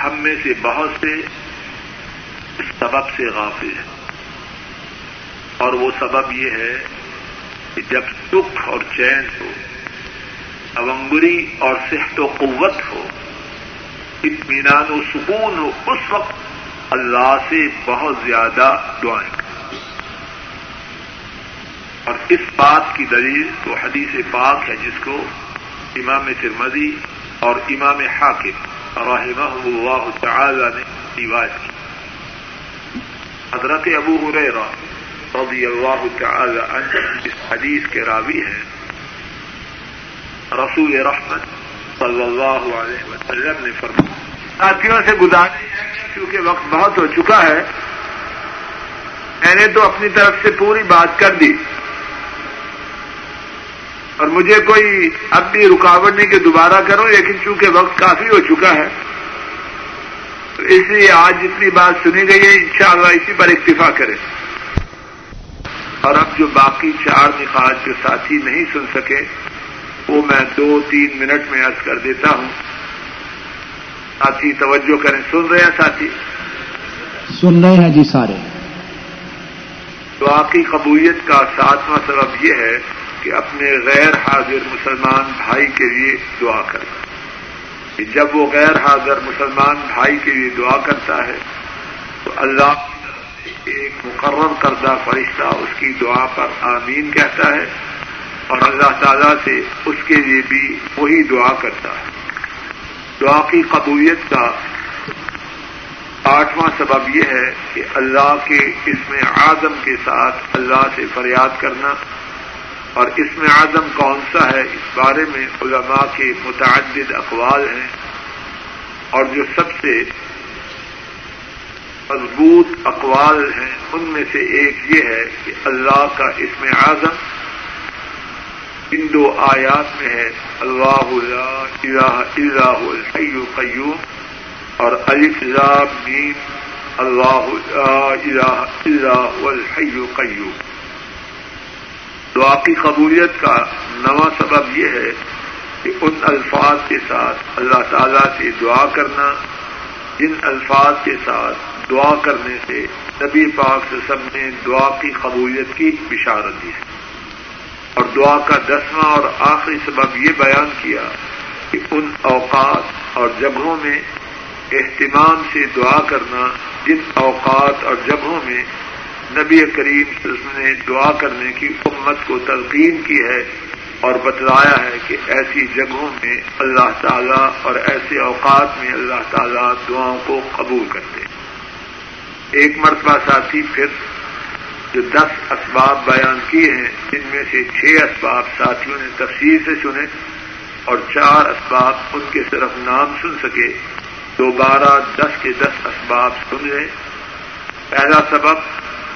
ہم میں سے بہت سے اس سبب سے غافل ہیں۔ اور وہ سبب یہ ہے کہ جب سکھ اور چین ہو اونگری اور صحت و قوت ہو اطمینان و سکون ہو اس وقت اللہ سے بہت زیادہ دعائیں اور اس بات کی دلیل تو حدیث پاک ہے جس کو امام ترمدی اور امام حاکم رحمہ اللہ تعالی نے روایت کی۔ حضرت ابو حریرہ رضی اللہ تعالی عنہ، اس حدیث کے راوی ہیں۔ رسول رحمت صلی اللہ علیہ وسلم نے فرمایا، ساتھیوں سے گزارے کیونکہ وقت بہت ہو چکا ہے، میں نے تو اپنی طرف سے پوری بات کر دی۔ اور مجھے کوئی اب بھی رکاوٹ نہیں کہ دوبارہ کرو لیکن چونکہ وقت کافی ہو چکا ہے، تو اس لیے آج جتنی بات سنی گئی ہے، انشاءاللہ اسی پر اکتفا کریں۔ اور اب جو باقی چار نقاط جو ساتھی نہیں سن سکے وہ میں دو تین منٹ میں عرض کر دیتا ہوں۔ ساتھی توجہ کریں۔ سن رہے ہیں ساتھی؟ سن رہے ہیں جی سارے۔ دعا کی قبولیت کا ساتواں سبب یہ ہے کہ اپنے غیر حاضر مسلمان بھائی کے لیے دعا کہ جب وہ غیر حاضر مسلمان بھائی کے لیے دعا کرتا ہے تو اللہ ایک مقرر کردہ فرشتہ اس کی دعا پر آمین کہتا ہے۔ اور اللہ تعالیٰ سے اس کے لیے بھی وہی دعا کرتا ہے۔ دعا کی قبولیت کا آٹھواں سبب یہ ہے کہ اللہ کے اس میں آدم کے ساتھ اللہ سے فریاد کرنا۔ اور اس میں اعظم کون سا ہے؟ اس بارے میں علماء کے متعدد اقوال ہیں۔ اور جو سب سے مضبوط اقوال ہیں، ان میں سے ایک یہ ہے کہ اللہ کا اس میں اعظم ان دو آیات میں ہے، اللہ الہ الحی قیوم اور الف میم، اللہ الہ الحی قیوم دعا کی قبولیت کا نواں سبب یہ ہے کہ ان الفاظ کے ساتھ اللہ تعالی سے دعا کرنا، جن الفاظ کے ساتھ دعا کرنے سے نبی پاک سے سب نے دعا کی قبولیت کی بشارت دی ہے۔ اور دعا کا دسواں اور آخری سبب یہ بیان کیا کہ ان اوقات اور جگہوں میں اہتمام سے دعا کرنا، جن اوقات اور جگہوں میں نبی کریم نے دعا کرنے کی امت کو تلقین کی ہے اور بتلایا ہے کہ ایسی جگہوں میں اللہ تعالیٰ اور ایسے اوقات میں اللہ تعالیٰ دعاؤں کو قبول کرتے ایک مرتبہ ساتھی پھر جو دس اسباب بیان کیے ہیں جن میں سے چھ اسباب ساتھیوں نے تفصیل سے سنے اور چار اسباب ان کے صرف نام سن سکے۔ دوبارہ دس کے دس اسباب سن لیں۔ پہلا سبب،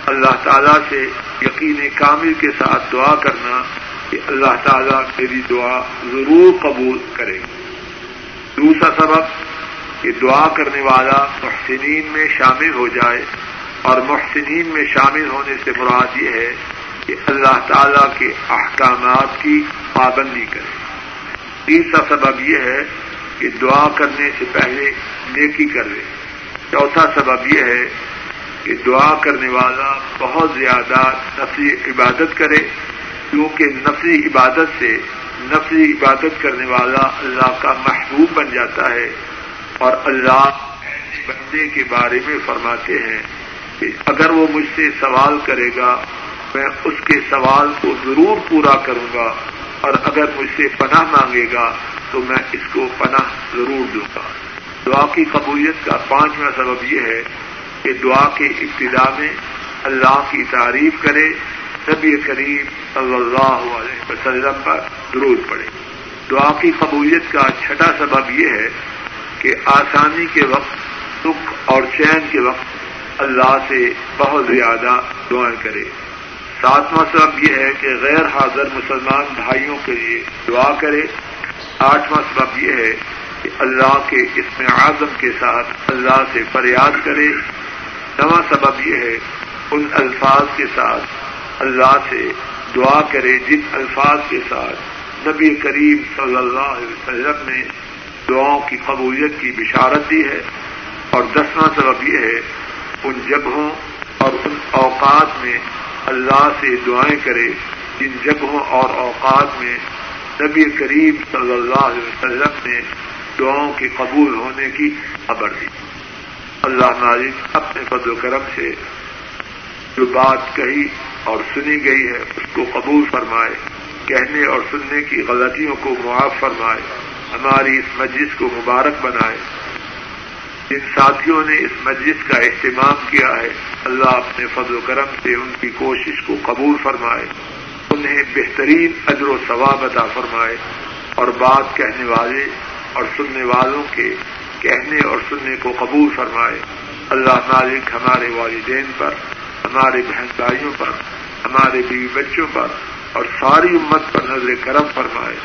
اللہ تعالیٰ سے یقین کامل کے ساتھ دعا کرنا کہ اللہ تعالیٰ میری دعا ضرور قبول کرے۔ دوسرا سبب، کہ دعا کرنے والا محسنین میں شامل ہو جائے۔ اور محسنین میں شامل ہونے سے مراد یہ ہے کہ اللہ تعالیٰ کے احکامات کی پابندی کرے۔ تیسرا سبب یہ ہے کہ دعا کرنے سے پہلے نیکی کر لے۔ چوتھا سبب یہ ہے کہ دعا کرنے والا بہت زیادہ نفلی عبادت کرے، کیونکہ نفلی عبادت سے نفلی عبادت کرنے والا اللہ کا محبوب بن جاتا ہے اور اللہ بندے کے بارے میں فرماتے ہیں کہ اگر وہ مجھ سے سوال کرے گا، میں اس کے سوال کو ضرور پورا کروں گا، اور اگر مجھ سے پناہ مانگے گا، تو میں اس کو پناہ ضرور دوں گا۔ دعا کی قبولیت کا پانچواں سبب یہ ہے کہ دعا کے ابتدا میں اللہ کی تعریف کرے، نبی کریم صلی اللہ علیہ وسلم پر درود پڑے۔ دعا کی قبولیت کا چھٹا سبب یہ ہے کہ آسانی کے وقت سکھ اور چین کے وقت اللہ سے بہت زیادہ دعائیں کرے۔ ساتواں سبب یہ ہے کہ غیر حاضر مسلمان بھائیوں کے لیے دعا کرے۔ آٹھواں سبب یہ ہے کہ اللہ کے اسم اعظم کے ساتھ اللہ سے فریاد کرے۔ نواں سبب یہ ہے ان الفاظ کے ساتھ اللہ سے دعا کرے جن الفاظ کے ساتھ نبی کریم صلی اللہ علیہ وسلم نے دعاؤں کی قبولیت کی بشارت دی ہے۔ اور دسواں سبب یہ ہے ان جگہوں اور ان اوقات میں اللہ سے دعائیں کرے جن جگہوں اور اوقات میں نبی کریم صلی اللہ علیہ وسلم نے دعاؤں کے قبول ہونے کی خبر دی۔ اللہ مالک اپنے فضل و کرم سے جو بات کہی اور سنی گئی ہے، اس کو قبول فرمائے، کہنے اور سننے کی غلطیوں کو معاف فرمائے، ہماری اس مجلس کو مبارک بنائے۔ جن ساتھیوں نے اس مجلس کا اہتمام کیا ہے، اللہ اپنے فضل و کرم سے ان کی کوشش کو قبول فرمائے، انہیں بہترین اجر و ثواب عطا فرمائے اور بات کہنے والے اور سننے والوں کے کہنے اور سننے کو قبول فرمائے۔ اللہ مالک ہمارے والدین پر، ہمارے بہن بھائیوں پر، ہمارے بیوی بچوں پر اور ساری امت پر نظر کرم فرمائے۔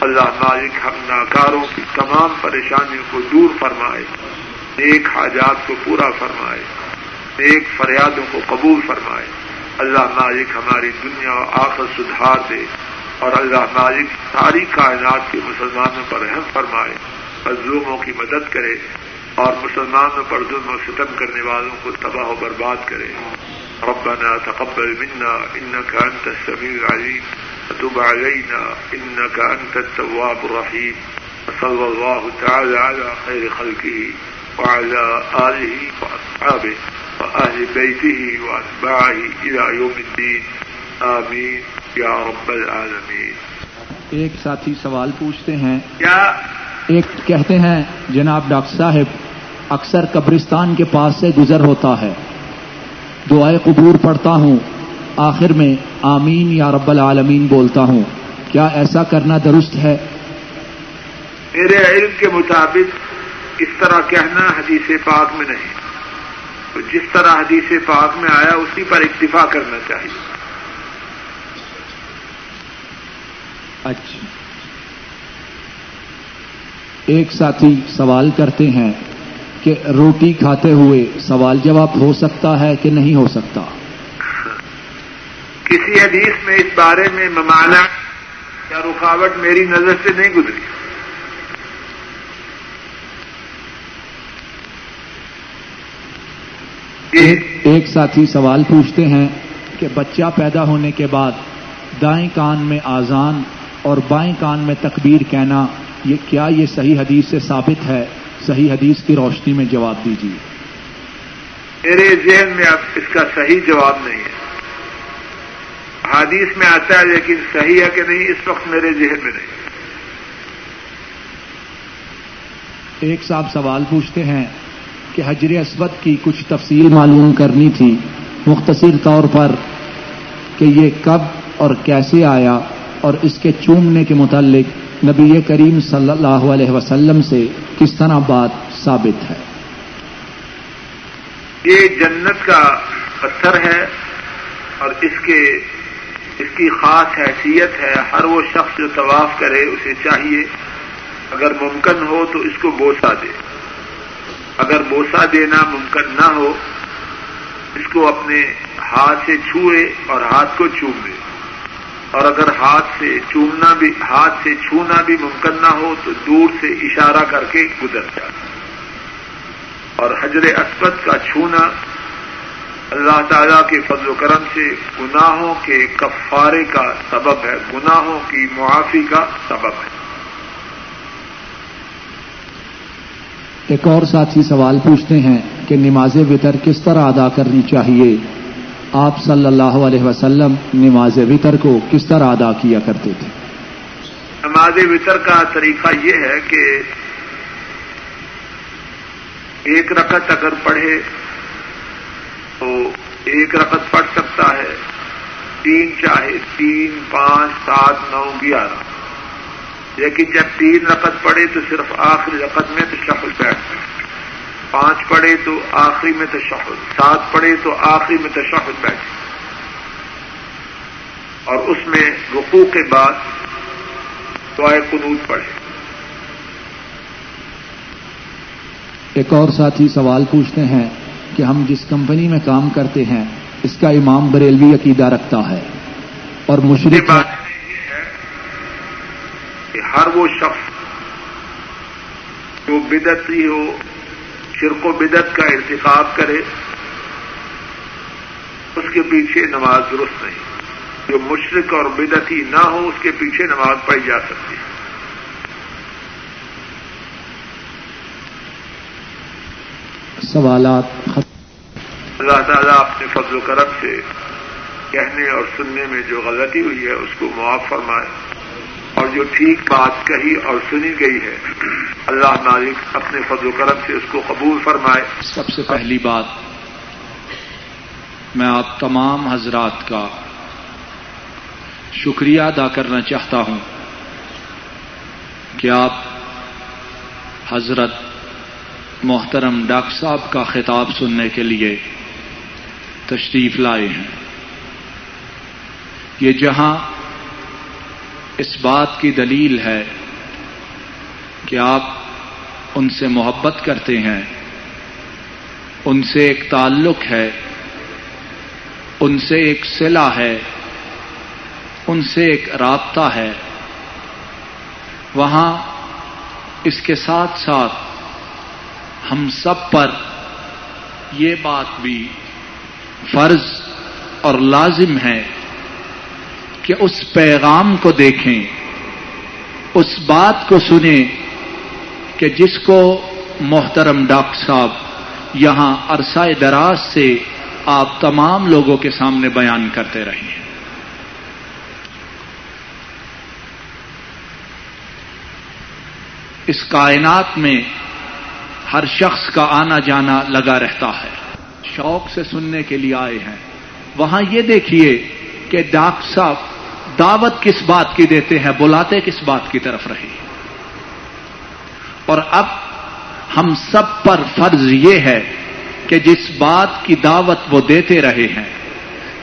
اللہ مالک ہم ناکاروں کی تمام پریشانیوں کو دور فرمائے۔ نیک حاجات کو پورا فرمائے، نیک فریادوں کو قبول فرمائے۔ اللہ مالک ہماری دنیا اور آخر سدھار دے اور اللہ مالک ساری کائنات کے مسلمانوں پر رحم فرمائے، مظلوموں کی مدد کرے اور مسلمانوں پر ظلم و ستم کرنے والوں کو تباہ و برباد کرے۔ ربنا تقبل منا انك انت السميع العليم وتب علينا انك انت التواب الرحيم وصلى الله تعالى على خير خلقه وعلى آله وأصحابه وأهل بيته وأتباعه إلى يوم الدين. آمين. یا رب العالمین ایک ساتھی سوال پوچھتے ہیں۔ کیا؟ ایک کہتے ہیں جناب ڈاکٹر صاحب اکثر قبرستان کے پاس سے گزر ہوتا ہے۔ دعائے قبور پڑھتا ہوں۔ آخر میں آمین یا رب العالمین بولتا ہوں۔ کیا ایسا کرنا درست ہے؟ میرے علم کے مطابق اس طرح کہنا حدیث پاک میں نہیں۔ تو جس طرح حدیث پاک میں آیا اسی پر اکتفا کرنا چاہیے۔ اچھا۔ ایک ساتھی سوال کرتے ہیں کہ روٹی کھاتے ہوئے سوال جواب ہو سکتا ہے کہ نہیں ہو سکتا؟ کسی حدیث میں اس بارے میں ممانا یا رکاوٹ میری نظر سے نہیں گزری۔ ایک ساتھی سوال پوچھتے ہیں کہ بچہ پیدا ہونے کے بعد دائیں کان میں آزان اور بائیں کان میں تکبیر کہنا یہ کیا یہ صحیح حدیث سے ثابت ہے؟ صحیح حدیث کی روشنی میں جواب دیجیے۔ میرے ذہن میں اب اس کا صحیح جواب نہیں ہے۔ حدیث میں آتا ہے لیکن صحیح ہے کہ نہیں اس وقت میرے ذہن میں نہیں۔ ایک صاحب سوال پوچھتے ہیں کہ حجر اسود کی کچھ تفصیل معلوم کرنی تھی، مختصر طور پر کہ یہ کب اور کیسے آیا اور اس کے چومنے کے متعلق نبی کریم صلی اللہ علیہ وسلم سے کس طرح بات ثابت ہے۔ یہ جنت کا پتھر ہے اور اس کے، اس کی خاص حیثیت ہے، ہر وہ شخص جو طواف کرے اسے چاہیے، اگر ممکن ہو تو اس کو بوسا دے۔ اگر بوسا دینا ممکن نہ ہو، اس کو اپنے ہاتھ سے چھوئے اور ہاتھ کو چوم دے اور اگر ہاتھ سے چومنا بھی، ہاتھ سے چھونا بھی ممکن نہ ہو، تو دور سے اشارہ کر کے گزر جائے اور حجر اسود کا چھونا اللہ تعالی کے فضل و کرم سے گناہوں کے کفارے کا سبب ہے، گناہوں کی معافی کا سبب ہے۔ ایک اور ساتھی سوال پوچھتے ہیں کہ نماز وطر کس طرح ادا کرنی چاہیے؟ آپ صلی اللہ علیہ وسلم نماز وطر کو کس طرح ادا کیا کرتے تھے؟ نماز وطر کا طریقہ یہ ہے کہ ایک رقط اگر پڑھے تو ایک رقط پڑھ سکتا ہے، تین چاہے تین، پانچ، سات، نو، گیارہ۔ لیکن جب تین رقط پڑھے تو صرف آخری رقط میں تو شفل بیٹھتا پانچ پڑھے تو آخری میں تشہد سات پڑھے تو آخری میں تشہد بیٹھے اور اس میں رقو کے بعد دعائے قنوط پڑھے۔ ایک اور ساتھی سوال پوچھتے ہیں کہ ہم جس کمپنی میں کام کرتے ہیں اس کا امام بریلوی عقیدہ رکھتا ہے اور مشرق بات یہ ہے کہ ہر وہ شخص جو بدتی ہو شرک و بدت کا ارتقاب کرے اس کے پیچھے نماز درست نہیں۔ جو مشرق اور بدتی نہ ہو اس کے پیچھے نماز پڑھی جا سکتی ہے۔ سوالات اللہ تعالیٰ اپنے فضل و کرم سے کہنے اور سننے میں جو غلطی ہوئی ہے اس کو معاف فرمائے۔ اور جو ٹھیک بات کہی اور سنی گئی ہے، اللہ مالک اپنے فضل و کرم سے اس کو قبول فرمائے۔ سب سے پہلی بات، میں آپ تمام حضرات کا شکریہ ادا کرنا چاہتا ہوں کہ آپ حضرت محترم ڈاکٹر صاحب کا خطاب سننے کے لیے تشریف لائے ہیں۔ یہ جہاں اس بات کی دلیل ہے کہ آپ ان سے محبت کرتے ہیں، ان سے ایک تعلق ہے، ان سے ایک صلہ ہے، ان سے ایک رابطہ ہے۔ وہاں اس کے ساتھ ساتھ ہم سب پر یہ بات بھی فرض اور لازم ہے۔ کہ اس پیغام کو دیکھیں، اس بات کو سنیں کہ جس کو محترم ڈاکٹر صاحب یہاں عرصہ دراز سے آپ تمام لوگوں کے سامنے بیان کرتے رہے ہیں۔ اس کائنات میں ہر شخص کا آنا جانا لگا رہتا ہے۔ شوق سے سننے کے لیے آئے ہیں۔ وہاں یہ دیکھیے کہ ڈاکٹر صاحب دعوت کس بات کی دیتے ہیں؟ بلاتے کس بات کی طرف رہے اور اب ہم سب پر فرض یہ ہے کہ جس بات کی دعوت وہ دیتے رہے ہیں،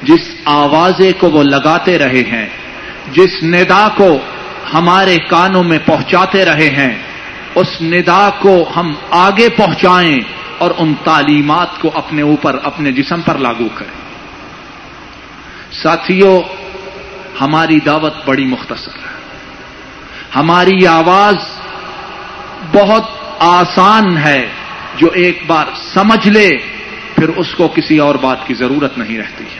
جس آوازے کو وہ لگاتے رہے ہیں، جس ندا کو ہمارے کانوں میں پہنچاتے رہے ہیں، اس ندا کو ہم آگے پہنچائیں اور ان تعلیمات کو اپنے اوپر، اپنے جسم پر لاگو کریں۔ ساتھیوں ہماری دعوت بڑی مختصر ہے۔ ہماری آواز بہت آسان ہے، جو ایک بار سمجھ لے، پھر اس کو کسی اور بات کی ضرورت نہیں رہتی ہے۔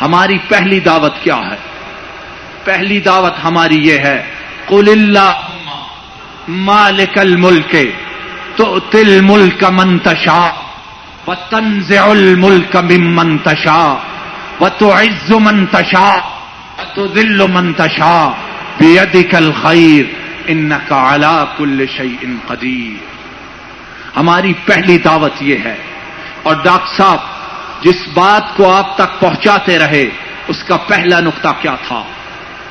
ہماری پہلی دعوت کیا ہے؟ پہلی دعوت ہماری یہ ہے، قل اللہ مالک الملک تو تل ملک منتشا و تنز الملک منتشا و تو عز منتشا تو دل منتشا بےدک الخیر ان کا الا کل شعی ان قدیر ہماری پہلی دعوت یہ ہے، اور ڈاکٹر صاحب، جس بات کو آپ تک پہنچاتے رہے، اس کا پہلا نقطہ کیا تھا؟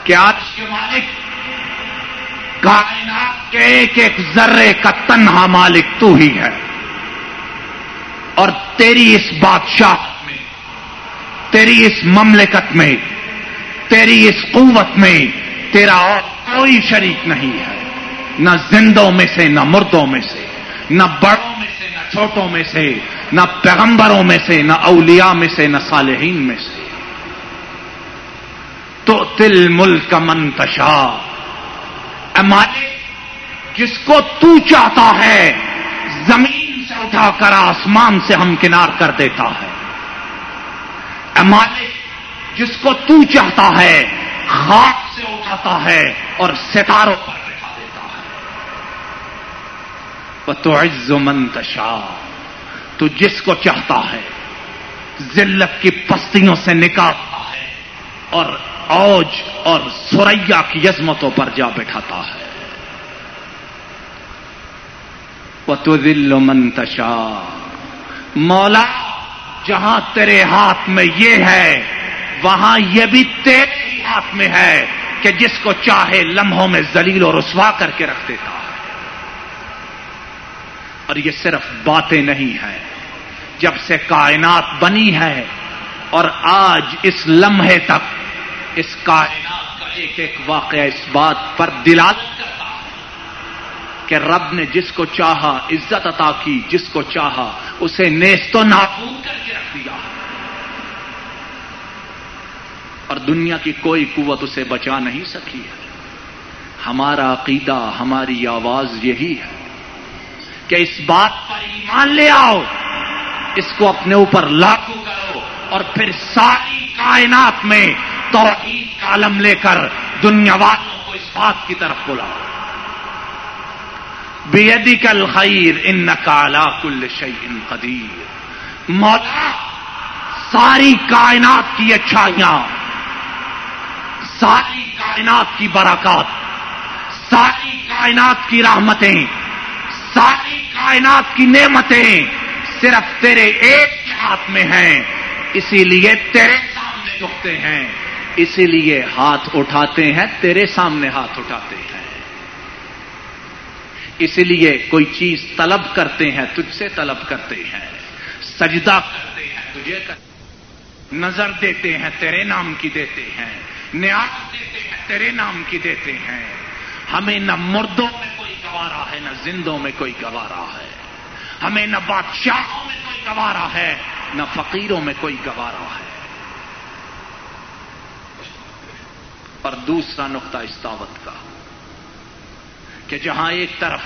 کہ آج کے مالک، کائنات کے ایک ایک ذرے کا تنہا مالک تو ہی ہے۔ اور تیری اس بادشاہ تیری اس مملکت میں، تیری اس قوت میں تیرا اور کوئی شریک نہیں ہے۔ نہ زندوں میں سے، نہ مردوں میں سے، نہ بڑوں میں سے، نہ چھوٹوں میں سے، نہ پیغمبروں میں سے، نہ اولیاء میں سے، نہ صالحین میں سے۔ تو تل ملک منتشا مالک، جس کو تو چاہتا ہے، زمین سے اٹھا کر آسمان سے ہم کنار کر دیتا ہے۔ مالک، جس کو تو چاہتا ہے، خاک سے اٹھاتا ہے اور ستاروں پر بٹھا دیتا ہے۔ تو عز و منتشا تو جس کو چاہتا ہے، ذلت کی پستیوں سے نکالتا ہے اور اوج اور سوریا کی عظمتوں پر جا بیٹھاتا ہے۔ وہ تو دل و منتشا مولا جہاں تیرے ہاتھ میں یہ ہے، وہاں یہ بھی تیرے ہاتھ میں ہے کہ جس کو چاہے لمحوں میں زلیل اور رسوا کر کے رکھ دیتا۔ ہے اور یہ صرف باتیں نہیں ہیں۔ جب سے کائنات بنی ہے اور آج اس لمحے تک اس کائنات کا ایک ایک واقعہ اس بات پر دلالت کرتا کہ رب نے جس کو چاہا عزت عطا کی، جس کو چاہا، اسے نیست و ناپور کر کے رکھ دیا۔ اور دنیا کی کوئی قوت اسے بچا نہیں سکی ہے۔ ہمارا عقیدہ، ہماری آواز یہی ہے کہ اس بات پر ایمان لے آؤ، اس کو اپنے اوپر لاگو کرو اور پھر ساری کائنات میں توحید کا عالم لے کر دنیا والوں کو اس بات کی طرف بلا بےدی کل خیر ان کالا کل شعین قدیر مولا، ساری کائنات کی اچھائیاں، ساری کائنات کی برکات، ساری کائنات کی رحمتیں، ساری کائنات کی نعمتیں صرف تیرے ایک کے ہاتھ میں ہیں، اسی لیے تیرے سامنے جھکتے ہیں، اسی لیے ہاتھ اٹھاتے ہیں، تیرے سامنے ہاتھ اٹھاتے ہیں۔ اسی لیے کوئی چیز طلب کرتے ہیں، تجھ سے طلب کرتے ہیں۔ سجدہ کرتے ہیں، تجھے کرتے نظر دیتے ہیں، تیرے نام کی دیتے ہیں۔ نیاز دیتے ہیں، تیرے نام کی دیتے ہیں۔ ہمیں نہ مردوں میں کوئی گوارا ہے، نہ زندوں میں کوئی گوارا ہے۔ ہمیں نہ بادشاہوں میں کوئی گوارا ہے، نہ فقیروں میں کوئی گوارا ہے۔ اور دوسرا نقطہ استاوت کا۔ کہ جہاں ایک طرف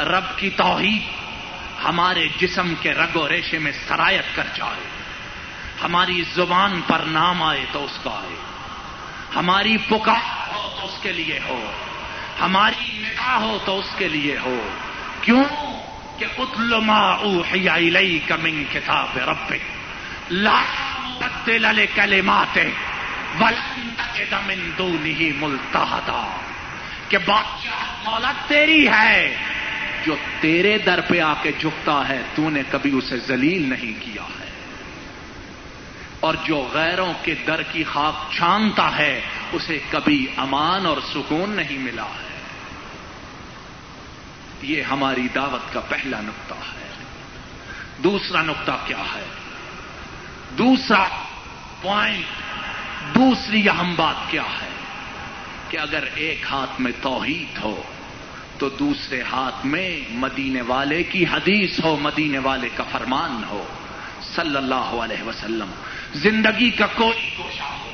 رب کی توحید ہمارے جسم کے رگ و ریشے میں سرایت کر جائے، ہماری زبان پر نام آئے تو اس کا آئے، ہماری پکار ہو تو اس کے لیے ہو، ہماری نگاہ ہو تو اس کے لیے ہو، کیوں کہ اتلما اوحی الیک من کتاب ربک لا مبدل لکلمات ولن تجد من دونه ملتحدا۔ کہ بادشاہ مولا تیری ہے، جو تیرے در پہ آ کے جھکتا ہے تو نے کبھی اسے ذلیل نہیں کیا ہے۔ اور جو غیروں کے در کی خاک چھانتا ہے، اسے کبھی امان اور سکون نہیں ملا ہے۔ یہ ہماری دعوت کا پہلا نقطہ ہے۔ دوسرا نقطہ کیا ہے؟ دوسرا پوائنٹ دوسری اہم بات کیا ہے؟ کہ اگر ایک ہاتھ میں توحید ہو تو دوسرے ہاتھ میں مدینے والے کی حدیث ہو، مدینے والے کا فرمان ہو۔ صلی اللہ علیہ وسلم، زندگی کا کوئی گوشہ ہو،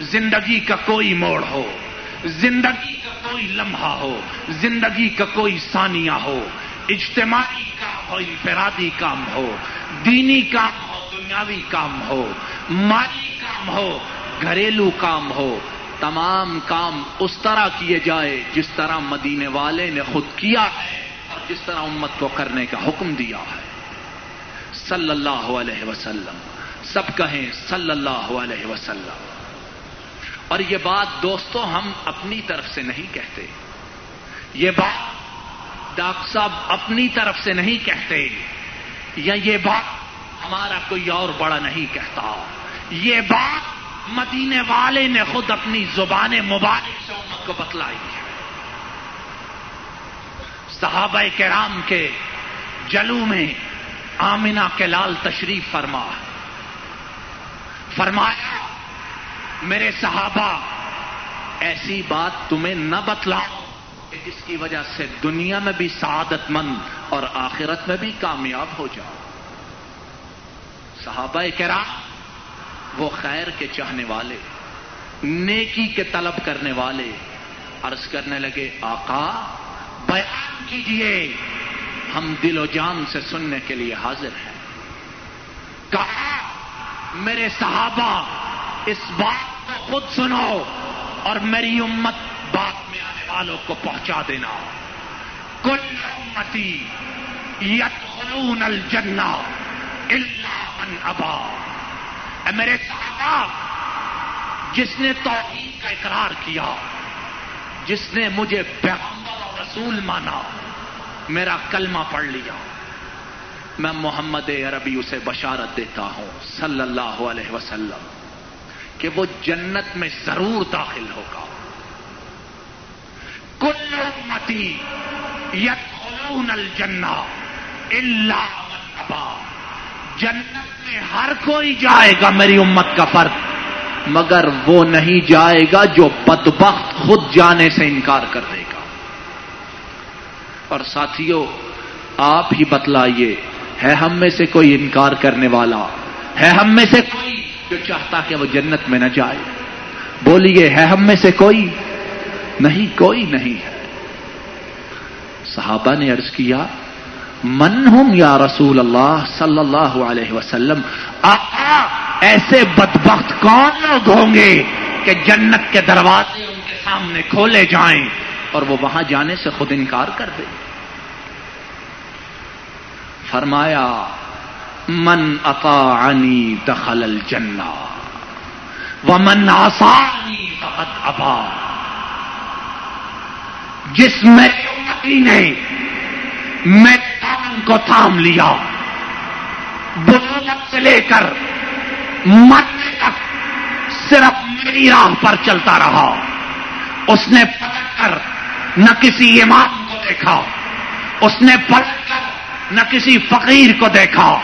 زندگی کا کوئی موڑ ہو، زندگی کا کوئی لمحہ ہو، زندگی کا کوئی ثانیہ ہو، اجتماعی کام ہو، انفرادی کام ہو، دینی کام ہو، دنیاوی کام ہو، مالی کام ہو، گھریلو کام ہو تمام کام اس طرح کیے جائے جس طرح مدینے والے نے خود کیا ہے اور جس طرح امت کو کرنے کا حکم دیا ہے۔ صلی اللہ علیہ وسلم۔ سب کہیں صلی اللہ علیہ وسلم۔ اور یہ بات دوستوں ہم اپنی طرف سے نہیں کہتے۔ یہ بات ڈاکٹر صاحب اپنی طرف سے نہیں کہتے۔ یا یہ بات ہمارا کوئی اور بڑا نہیں کہتا۔ یہ بات مدینے والے نے خود اپنی زبان مبارک سے امت کو بتلائی۔ ہے صحابہ کرام کے جلو میں آمینہ کے لال تشریف فرما۔ فرمایا، میرے صحابہ، ایسی بات تمہیں نہ بتلاؤ کہ جس کی وجہ سے دنیا میں بھی سعادت مند اور آخرت میں بھی کامیاب ہو جاؤ۔ صحابہ کرام وہ خیر کے چاہنے والے، نیکی کے طلب کرنے والے۔ عرض کرنے لگے، آقا، بیان کیجیے، ہم دل و جان سے سننے کے لیے حاضر ہیں۔ کہا، میرے صحابہ، اس بات کو خود سنو اور میری امت بات میں آنے والوں کو پہنچا دینا۔ کل امتی یت الجنہ الا من ابا۔ اے میرے صحابہ جس نے توحید کا اقرار کیا، جس نے مجھے پیغمبر اور رسول مانا، میرا کلمہ پڑھ لیا۔ میں محمد عربی اسے بشارت دیتا ہوں، صلی اللہ علیہ وسلم، کہ وہ جنت میں ضرور داخل ہوگا۔ کل امتی یت الجنہ اللہ ابا جنت میں ہر کوئی جائے گا، میری امت کا فرد۔ مگر وہ نہیں جائے گا جو بدبخت خود جانے سے انکار کر دے گا۔ اور ساتھیوں آپ ہی بتلائیے، ہے ہم میں سے کوئی انکار کرنے والا؟ ہے ہم میں سے کوئی جو چاہتا کہ وہ جنت میں نہ جائے؟ بولیے، ہے ہم میں سے کوئی؟ نہیں کوئی نہیں ہے۔ صحابہ نے عرض کیا من ہوں یا رسول اللہ صلی اللہ علیہ وسلم آقا ایسے بدبخت کون لوگ ہوں گے کہ جنت کے دروازے ان کے سامنے کھولے جائیں اور وہ وہاں جانے سے خود انکار کر دے فرمایا، من اطاعنی دخل الجنہ، ومن آسانی فقد ابا۔ جس میں نے میں کو تھام لیا۔ بلوت سے لے کر مرنے تک صرف میری راہ پر چلتا رہا۔ اس نے پلٹ کر نہ کسی امام کو دیکھا۔ اس نے پلٹ کر نہ کسی فقیر کو دیکھا۔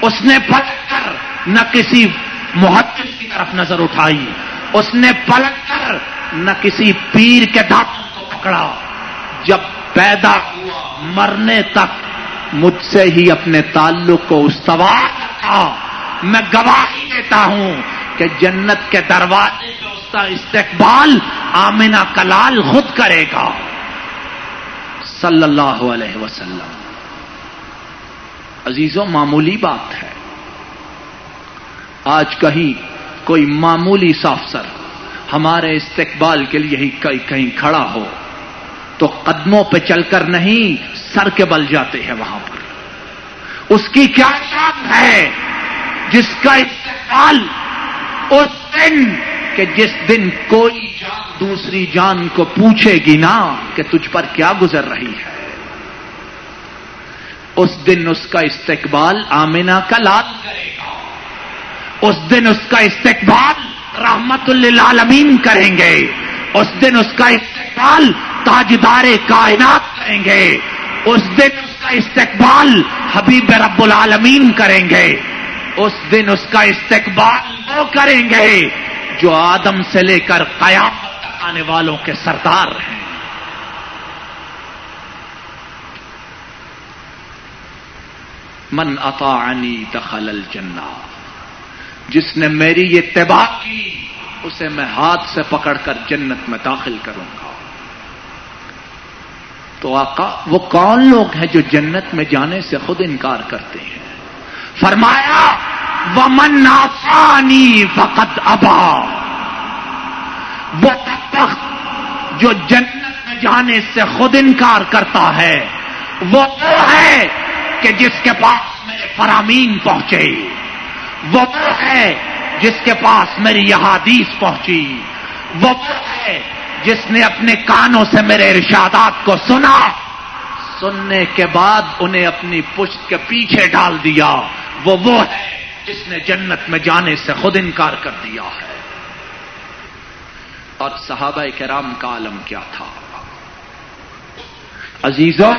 اس نے پلٹ کر نہ کسی محدث کی طرف نظر اٹھائی۔ اس نے پلٹ کر نہ کسی پیر کے دانتوں کو پکڑا۔ جب پیدا ہوا مرنے تک مجھ سے ہی اپنے تعلق کو استوار رکھا میں گواہی دیتا ہوں کہ جنت کے دروازے کا اس کا استقبال آمینہ کلال خود کرے گا۔ صلی اللہ علیہ وسلم۔ عزیزوں معمولی بات ہے۔ آج کہیں کوئی معمولی سافسر ہمارے استقبال کے لیے ہی کہیں کھڑا ہو تو قدموں پہ چل کر نہیں سر کے بل جاتے ہیں وہاں پر۔ اس کی کیا شان ہے جس کا استقبال اس دن کہ جس دن کوئی جان دوسری جان کو پوچھے گی نا کہ تجھ پر کیا گزر رہی ہے۔ اس دن اس کا استقبال آمینہ کا لال کرے گا۔ اس دن اس کا استقبال رحمت للعالمین کریں گے۔ اس دن اس کا استقبال تاجدار کائنات کریں گے۔ اس دن اس کا استقبال حبیب رب العالمین کریں گے۔ اس دن اس کا استقبال وہ کریں گے جو آدم سے لے کر قیامت آنے والوں کے سردار ہیں۔ من اطاعنی دخل الجنہ۔ جس نے میری یہ اتباع کی، اسے میں ہاتھ سے پکڑ کر جنت میں داخل کروں گا۔ تو آقا، وہ کون لوگ ہیں جو جنت میں جانے سے خود انکار کرتے ہیں؟ فرمایا وہ من آسانی فقط ابا وہ تخت جو جنت میں جانے سے خود انکار کرتا ہے، وہ وہ ہے کہ جس کے پاس میرے فرامین پہنچے۔ وہ وہ ہے جس کے پاس میری یہ حدیث پہنچی۔ وہ وہ ہے جس نے اپنے کانوں سے میرے ارشادات کو سنا، سننے کے بعد انہیں اپنی پشت کے پیچھے ڈال دیا۔ وہ وہ ہے جس نے جنت میں جانے سے خود انکار کر دیا ہے۔ اور صحابہ کرام کا عالم کیا تھا؟ عزیزوں